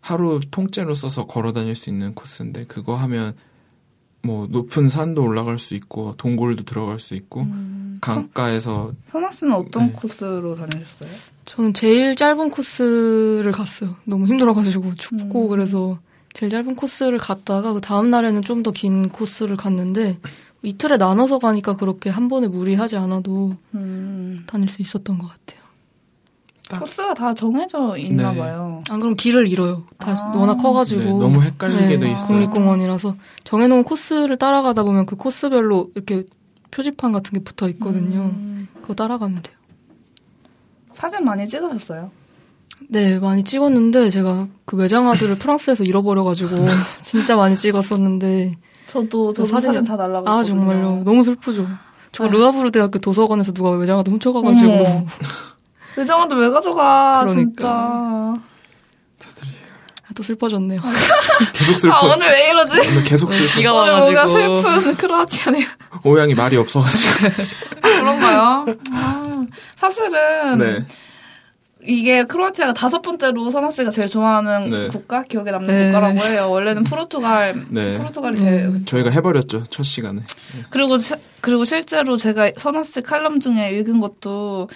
하루 통째로 써서 걸어 다닐 수 있는 코스인데 그거 하면 뭐 높은 산도 올라갈 수 있고 동굴도 들어갈 수 있고 음, 강가에서 현아 씨는 어떤 네. 코스로 다니셨어요? 저는 제일 짧은 코스를 갔어요. 너무 힘들어가지고 춥고 음. 그래서 제일 짧은 코스를 갔다가 그 다음 날에는 좀 더 긴 코스를 갔는데 이틀에 나눠서 가니까 그렇게 한 번에 무리하지 않아도 음. 다닐 수 있었던 것 같아요. 코스가 다 정해져 있나 네. 봐요. 안 그럼 길을 잃어요. 다 아. 워낙 커가지고 네, 너무 헷갈리게 네, 돼 있어요. 국립공원이라서 정해놓은 코스를 따라가다 보면 그 코스별로 이렇게 표지판 같은 게 붙어 있거든요. 음. 그거 따라가면 돼요. 사진 많이 찍으셨어요? 네, 많이 찍었는데 제가 그 외장하드를 프랑스에서 잃어버려가지고 진짜 많이 찍었었는데 저도 저 사진 사진 다 날라갔거든요. 아 정말요, 너무 슬프죠. 저 아. 르아브르 대학교 도서관에서 누가 외장하드 훔쳐가가지고 외장하드 왜 가져가 그러니까. 진짜. 아, 또 슬퍼졌네요. 계속 슬퍼. 아, 오늘 왜 이러지? 오늘 계속 슬퍼. 비가 와가지고. 슬픈 크로아티아네요. 오양이 말이 없어가지고. 그런가요? 아, 사실은. 네. 이게 크로아티아가 다섯 번째로 선아 씨가 제일 좋아하는 네. 국가 기억에 남는 네. 국가라고 해요. 원래는 포르투갈 네. 포르투갈이 제일 음. 저희가 해버렸죠 첫 시간에. 그리고 그리고 실제로 제가 선아 씨 칼럼 중에 읽은 것도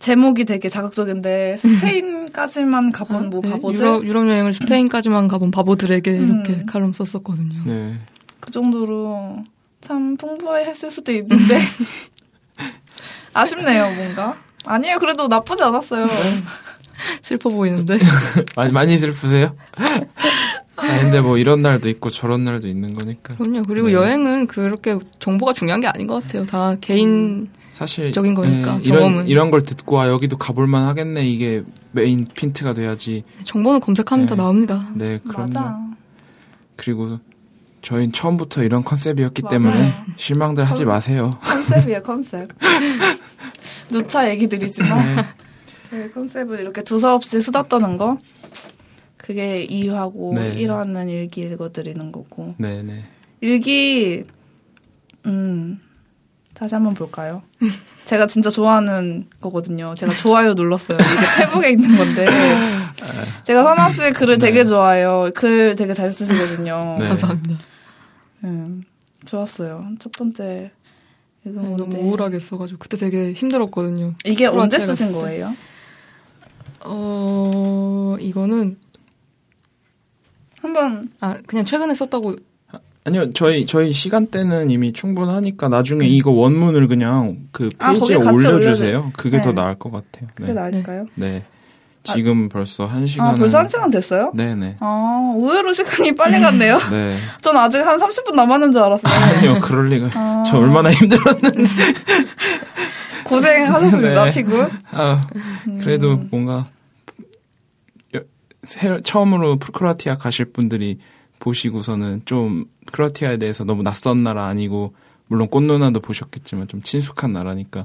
제목이 되게 자극적인데 스페인까지만 가본 아, 뭐 네. 바보들 유럽, 유럽 여행을 스페인까지만 가본 바보들에게 음. 이렇게 칼럼 썼었거든요. 네. 그 정도로 참 풍부했을 수도 있는데 아쉽네요 뭔가. 아니에요 그래도 나쁘지 않았어요. 네. 슬퍼 보이는데 많이 많이 슬프세요? 아, 근데 뭐 이런 날도 있고 저런 날도 있는 거니까. 그럼요. 그리고 네. 여행은 그렇게 정보가 중요한 게 아닌 것 같아요. 다 개인 음. 사실적인 거니까 네, 이런 이런 걸 듣고 아 여기도 가볼만 하겠네 이게 메인 핀트가 돼야지. 정보는 검색하면 네. 다 나옵니다. 네, 그럼요. 그리고 저희는 처음부터 이런 컨셉이었기 맞아요. 때문에 실망들 컨, 하지 마세요. 컨셉이에요, 컨셉. 누차 얘기 드리지만 네. 저희 컨셉을 이렇게 두서없이 수다 떠는 거 그게 2화고 네. 1화는 일기 읽어드리는 거고. 네, 네. 일기 음 다시 한번 볼까요? 제가 진짜 좋아하는 거거든요. 제가 좋아요 눌렀어요. 이게 페북에 있는 건데. 제가 선아 씨 글을 네. 되게 좋아해요. 글 되게 잘 쓰시거든요. 네. 감사합니다. 음, 좋았어요. 첫 번째 읽은 네, 너무 우울하게 써가지고 그때 되게 힘들었거든요. 이게 언제 쓰신 거예요? 어 이거는 한번 아 그냥 최근에 썼다고 아니요, 저희 저희 시간대는 이미 충분하니까 나중에 음. 이거 원문을 그냥 그 아, 페이지에 아, 올려주세요. 그게 네. 더 나을 것 같아요. 그게 네. 나을까요? 네. 지금 아, 벌써 한 시간. 아, 벌써 한 시간 됐어요? 네네. 아, 의외로 시간이 빨리 갔네요. 네. 전 아직 한 30분 남았는 줄 알았어요. 아니요, 그럴 리가. 아. 저 얼마나 힘들었는데. 고생하셨습니다, 네. 티구. 아, 그래도 음. 뭔가, 처음으로 프크라티아 가실 분들이 보시고서는 좀 크로아티아에 대해서 너무 낯선 나라 아니고 물론 꽃누나도 보셨겠지만 좀 친숙한 나라니까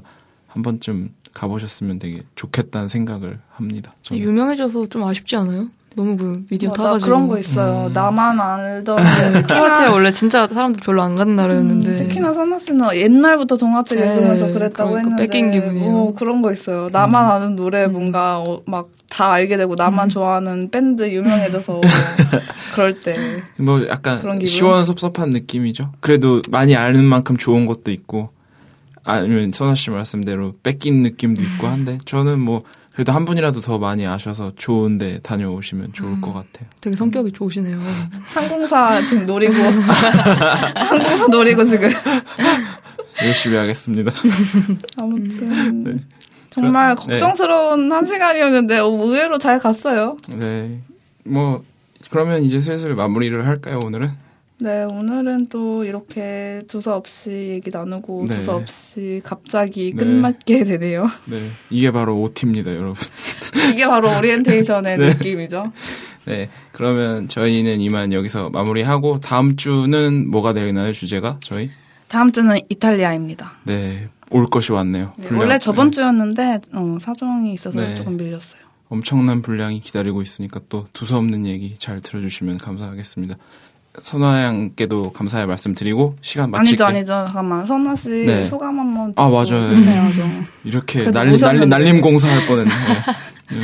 한 번쯤 가보셨으면 되게 좋겠다는 생각을 합니다. 저는. 유명해져서 좀 아쉽지 않아요? 너무 그 미디어 맞아, 타가지고 그런 거 있어요. 음. 나만 알던 크로아티아 원래 진짜 사람들 별로 안 가는 나라였는데 음, 특히나 선나스는 옛날부터 동화책 네, 읽으면서 그랬다고 그러니까 했는데 뺏긴 기분이에요. 어, 그런 거 있어요. 나만 음. 아는 노래 뭔가 어, 막다 알게 되고 나만 음. 좋아하는 밴드 유명해져서 그럴 때 뭐 약간 시원섭섭한 느낌이죠. 그래도 많이 아는 만큼 좋은 것도 있고 아니면 선아 씨 말씀대로 뺏긴 느낌도 있고 한데 저는 뭐 그래도 한 분이라도 더 많이 아셔서 좋은데 다녀오시면 좋을 음, 것 같아요. 되게 성격이 좋으시네요. 항공사 지금 노리고 항공사 노리고 지금 열심히 하겠습니다. 아무튼 네. 정말 그럼, 네. 걱정스러운 네. 한 시간이었는데 어, 의외로 잘 갔어요. 네. 뭐 그러면 이제 슬슬 마무리를 할까요 오늘은? 네 오늘은 또 이렇게 두서없이 얘기 나누고 네. 두서없이 갑자기 네. 끝맞게 되네요. 네 이게 바로 OT입니다 여러분. 이게 바로 오리엔테이션의 네. 느낌이죠. 네 그러면 저희는 이만 여기서 마무리하고 다음 주는 뭐가 되나요 주제가 저희? 다음 주는 이탈리아입니다. 네 올 것이 왔네요. 네, 원래 저번 네. 주였는데 어, 사정이 있어서 네. 조금 밀렸어요. 엄청난 분량이 기다리고 있으니까 또 두서없는 얘기 잘 들어주시면 감사하겠습니다. 선아양께도 감사의 말씀드리고 시간 마칠게. 아니죠, 아니죠. 잠깐만. 선아 씨 네. 소감 한번. 아 맞아요. 이렇게 날림 날림 날림 공사할 뻔했네. 네.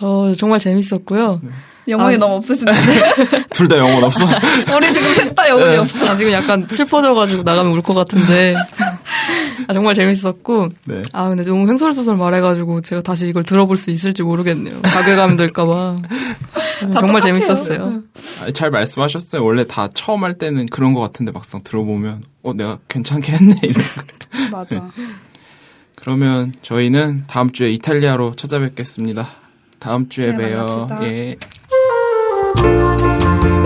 어 정말 재밌었고요. 네. 영혼이 아, 너무 없으신데. 둘 다 영혼 없어? 우리 지금 셋 다 영혼이 네. 없어. 아, 지금 약간 슬퍼져가지고 나가면 울 것 같은데. 아, 정말 재밌었고. 네. 아, 근데 너무 횡설수설 말해가지고 제가 다시 이걸 들어볼 수 있을지 모르겠네요. 자괴감 들까봐. 정말 재밌었어요. 아, 잘 말씀하셨어요. 원래 다 처음 할 때는 그런 것 같은데 막상 들어보면, 어, 내가 괜찮게 했네. 이런 맞아. 네. 그러면 저희는 다음 주에 이탈리아로 찾아뵙겠습니다. 다음 주에 네, 봬요. 예. Música